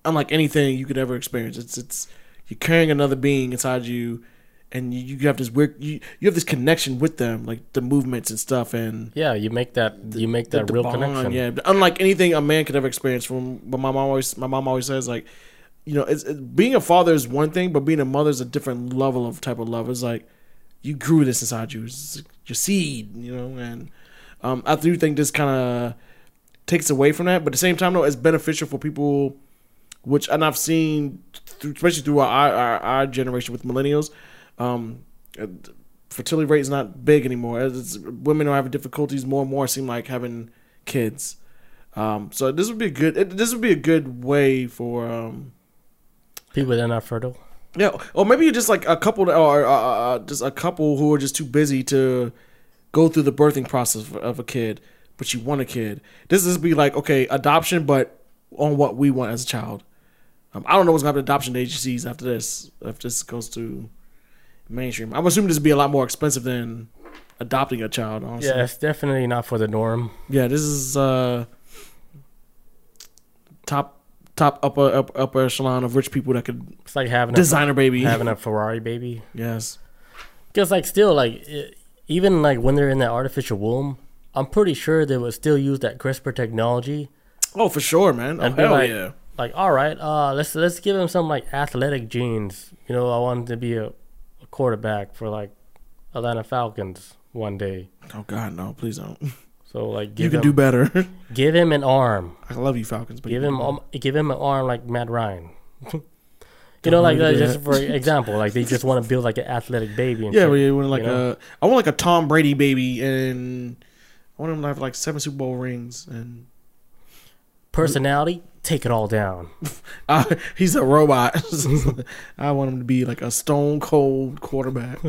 unlike anything you could ever experience. It's it's you're carrying another being inside you, and you, you have this weird you, you have this connection with them, like the movements and stuff, and Yeah, you make that you make that the real bond, connection. Yeah, unlike anything a man could ever experience. From but my mom always my mom always says like, you know, it's, it, being a father is one thing, but being a mother is a different level of type of love. It's like you grew this inside you, it's your seed, you know, and um, I do think this kind of takes away from that, but at the same time, though, it's beneficial for people. Which and I've seen, through, especially through our, our our generation with millennials, um, uh, fertility rate is not big anymore. It's, women are having difficulties more and more. Seem like having kids. Um, so this would be a good. It, this would be a good way for. Um, People that are not fertile. yeah, or maybe you're just like a couple, or uh, uh, just a couple who are just too busy to go through the birthing process of, of a kid, but you want a kid. This is be like okay, adoption, but on what we want as a child. Um, I don't know what's gonna happen to adoption agencies after this. If this goes to mainstream, I'm assuming this would be a lot more expensive than adopting a child. Honestly. Yeah, it's definitely not for the norm. Yeah, this is uh top top upper upper, upper echelon of rich people that could It's like having designer a, baby. having a Ferrari baby. yes. Because like still like i even like when they're in that artificial womb, I'm pretty sure they would still use that CRISPR technology. Oh, for sure, man. Oh, hell like, yeah. like all right, uh, let's let's give him some like athletic genes. You know, I wanted to be a, a quarterback for like Atlanta Falcons one day. Oh God, no! Please don't. So like You can him do better. give him an arm. I love you, Falcons, but Give him um, give him an arm like Matt Ryan. you know, like uh, just for example, like they just want to build like an athletic baby. And yeah, shit, we want like you know? a. I want like a Tom Brady baby, and I want him to have like seven Super Bowl rings, and personality. Take it all down. uh, he's a robot. I want him to be like a stone cold quarterback.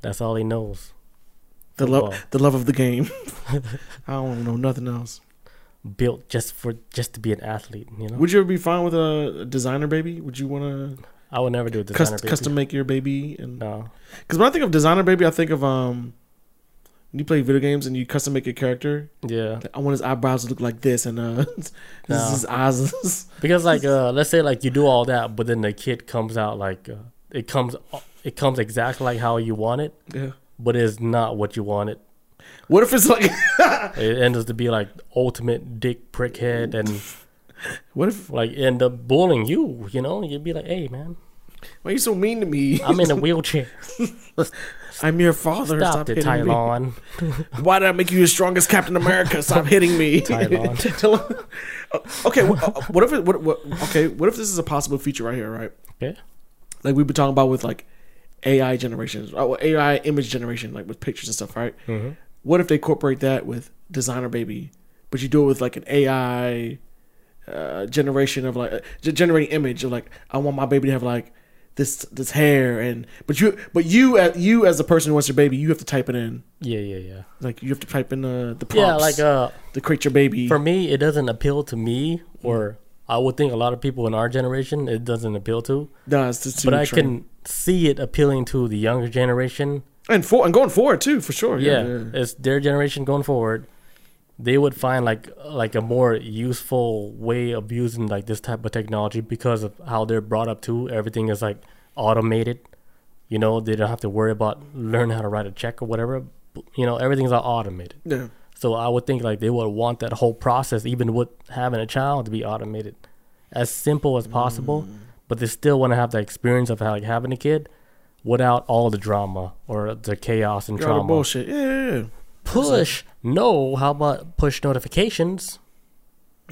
That's all he knows. The love, the love of the game. I don't know nothing else. Built just for just to be an athlete. You know, Would you ever be fine with a designer baby? Would you want to I would never do a designer custom, baby. custom make your baby? And No, because when I think of designer baby, I think of um, when you play video games and you custom make your character. yeah, Like, I want his eyebrows to look like this, and uh, this No. is his eyes. because like uh, let's say like you do all that, but then the kid comes out like uh, it comes it comes exactly like how you want it, yeah. but it's not what you wanted. What if it's like? It ends up to be like ultimate dick prickhead and what if? like end up bullying you. You know, you'd be like, hey man, Why are you so mean to me? I'm in a wheelchair. I'm your father. Stop, Stop it, hitting me. Tylon. Why did I make you the strongest Captain America? Stop hitting me. Tylon. Okay, what, uh, what if it? What, what? Okay, what if this is a possible feature right here? Right, Okay. like we've been talking about with like AI generations, uh, AI image generation, like with pictures and stuff. Right. Mm-hmm. What if they incorporate that with designer baby, but you do it with like an AI uh, generation of like uh, generating image of like I want my baby to have like this this hair and but you but you as you as the person who wants your baby you have to type it in Yeah, yeah, yeah. like you have to type in uh, the prompts Yeah, like uh, to create your baby. for me, it doesn't appeal to me, or I would think a lot of people in our generation it doesn't appeal to. no, it's just But I trained. can see it appealing to the younger generation. And for and going forward too for sure. Yeah, Yeah, yeah. it's their generation going forward. They would find like like a more useful way of using like this type of technology because of how they're brought up to Everything is like automated. You know, they don't have to worry about learning how to write a check or whatever. You know, everything's all automated. yeah. So I would think like they would want that whole process, even with having a child, to be automated, as simple as possible. Mm. But they still want to have the experience of like having a kid, without all the drama or the chaos and the trauma. bullshit. Yeah, yeah, yeah. Push no. How about push notifications?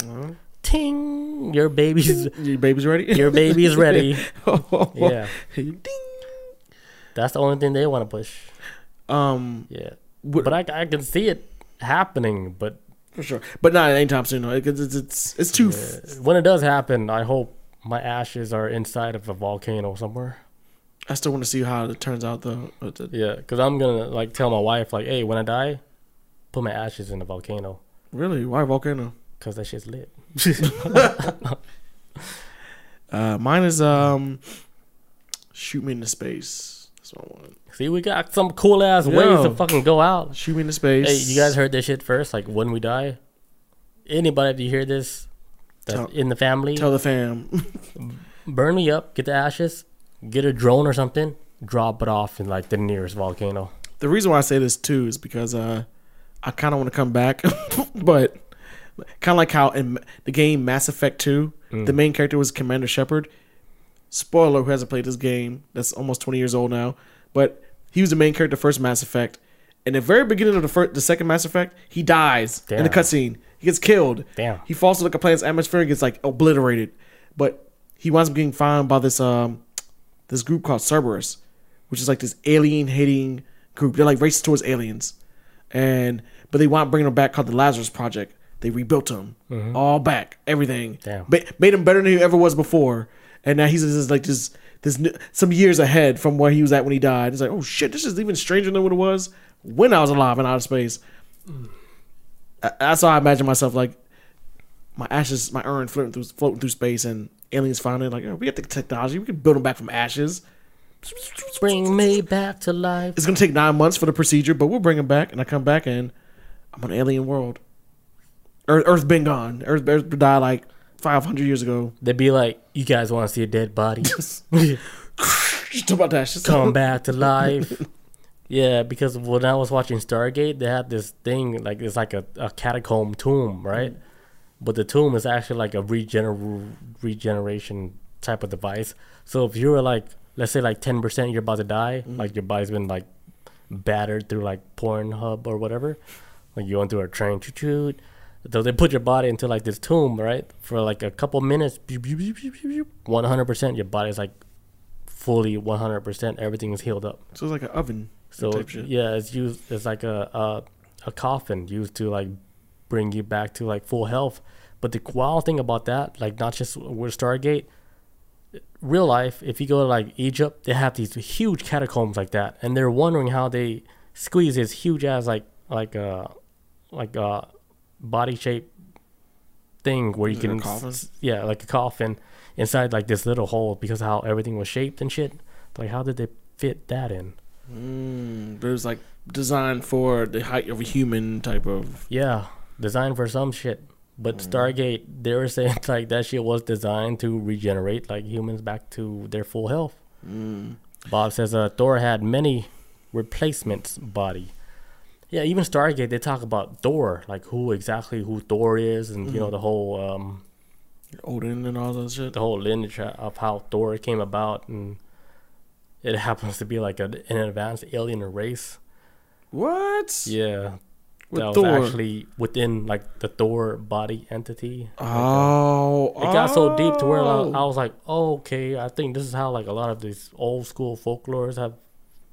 Uh-huh. Ting, your baby's Your baby's ready. your baby's ready. Yeah, Ding. that's the only thing they want to push. Um, Yeah, What- but I, I can see it happening. But for sure, but not anytime soon. No, because it's, it's it's too. when it does happen, I hope my ashes are inside of a volcano somewhere. I still want to see how it turns out though. Yeah, because I'm gonna like tell my wife like, hey, when I die, put my ashes in the volcano Really, why volcano? because that shit's lit. Uh, mine is um, shoot me into space. That's what I want. See, we got some cool ass ways to fucking go out. Shoot me into space. Hey, you guys heard this shit first? Like when we die, anybody that you hear this that's Tell- in the family, Tell the fam. burn me up, get the ashes, get a drone or something, drop it off in like the nearest volcano. the reason why I say this too is because uh, I kind of want to come back, but kind of like how in the game Mass Effect Two, the main character was Commander Shepard. Spoiler: Who hasn't played this game? That's almost twenty years old now, but he was the main character first Mass Effect. In the very beginning of the first, the second Mass Effect, he dies in the cutscene. He gets killed. Damn. He falls to like a planet's atmosphere and gets like obliterated. But he winds up getting found by this um this group called Cerberus, which is like this alien hating group. They're like racist towards aliens, and but they want to bring him back called the Lazarus Project. They rebuilt him mm-hmm. all back, everything. Damn. Ma- made him better than he ever was before, and now he's just like this this some years ahead from where he was at when he died. It's like oh shit, this is even stranger than what it was when I was alive in outer space. Mm. I- That's how I imagine myself like my ashes, my urn floating through floating through space, and aliens finding it like, oh, we got the technology, we can build them back from ashes. Bring me back to life. It's gonna take nine months for the procedure, but we'll bring them back. And I come back and I'm on an alien world. Earth, Earth been gone. Earth, Earth died like 500 years ago. They'd be like, you guys want to see a dead body? Just about that. Just Come back to life. Yeah, because when I was watching Stargate, they had this thing like it's like a, a catacomb tomb, right? But the tomb is actually like a regener- regeneration type of device. So if you were like, let's say like ten percent, you're about to die, mm-hmm. like your body's been like battered through like Pornhub or whatever, like you went through a train, choo choo. So they put your body into like this tomb, right? For like a couple minutes, one hundred percent, your body's like fully one hundred percent. Everything is healed up. So it's like an oven. So yeah, it's used. It's like a, a a coffin used to like bring you back to like full health. But the wild thing about that, like not just with Stargate, real life. If you go to like Egypt, they have these huge catacombs like that, and they're wondering how they squeeze this huge ass like like uh like uh body shape thing where you can, s- yeah, like a coffin inside like this little hole because how everything was shaped and shit. Like, how did they fit that in? Mm, there's like designed for the height of a human type of. Yeah, designed for some shit. But Stargate, they were saying like that shit was designed to regenerate like humans back to their full health. Bob says uh, Thor had many replacements body. Yeah, even Stargate, they talk about Thor, like who exactly who Thor is, and you know the whole um, Odin and all that shit. the whole lineage of how Thor came about, and it happens to be like a, an advanced alien race. What? Yeah, With that was actually within like the Thor body entity. Oh, It got so deep to where I, oh. I was like, oh, okay, I think this is how like a lot of these old school folklores have,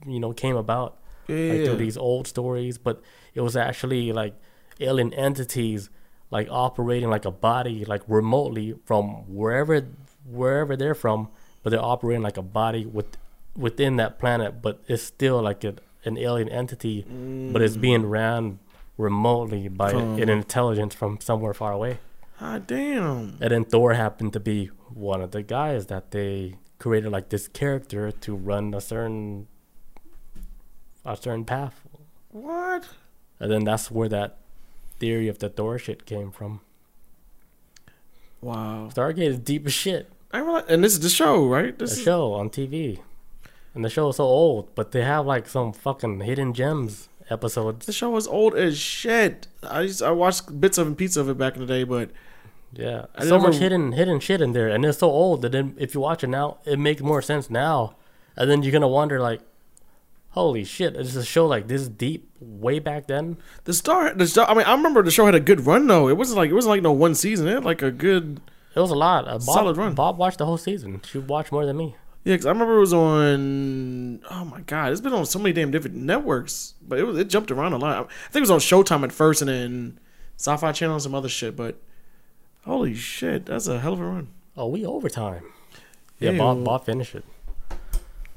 you know, came about. Like through these old stories, but it was actually like alien entities like operating like a body like remotely from wherever wherever they're from, but they're operating like a body with within that planet, but it's still like a, an alien entity, but it's mm. being ran remotely by From- an intelligence from somewhere far away. Ah, damn. And then Thor happened to be one of the guys that they created like this character to run a certain a certain path. What? And then that's where that theory of the Thor shit came from. Wow. Stargate is deep as shit. I realize, and this is the show, right? This A is show on TV. And the show is so old, but they have like some fucking hidden gems episodes. the show was old as shit. I used, I watched bits of and pieces of it back in the day, but Yeah. I so never- much hidden hidden shit in there. And it's so old that then if you watch it now, it makes more sense now. And then you're gonna wonder like, holy shit, is a show like this deep way back then? the star, the star. I mean, I remember the show had a good run though. It wasn't like it wasn't like no one season. It had like a good. It was a lot. Uh, Bob, Solid run. Bob watched the whole season. She watched more than me. Yeah, 'cause I remember it was on. Oh my god, it's been on so many damn different networks, but it was it jumped around a lot. I think it was on Showtime at first, and then Sci-Fi Channel and some other shit. But holy shit, that's a hell of a run. Oh, we overtime. Yeah, Ew. Bob Bob finished it.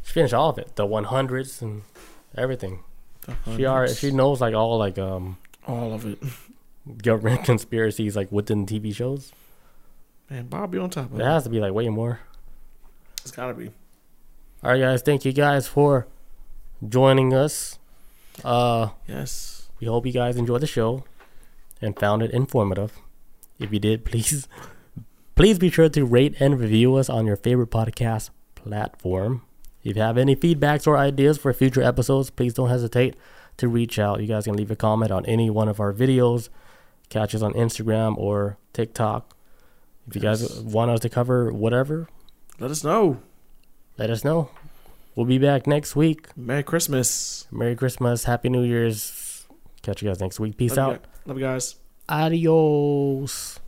She finished all of it, the one hundreds and everything. She already she knows like all like um all of it. government conspiracies like within TV shows. Man, Bob, be on top of it. it. has to be like way more. It's gotta be. All right, guys. Thank you guys for joining us. Uh, Yes. we hope you guys enjoyed the show and found it informative. If you did, please, please be sure to rate and review us on your favorite podcast platform. If you have any feedbacks or ideas for future episodes, please don't hesitate to reach out. You guys can leave a comment on any one of our videos. Catch us on Instagram or TikTok. If you guys want us to cover whatever, Let us know. Let us know. We'll be back next week. Merry Christmas. Merry Christmas, Happy New Year's. Catch you guys next week. Peace Love you out. guys. Love you guys. Adios.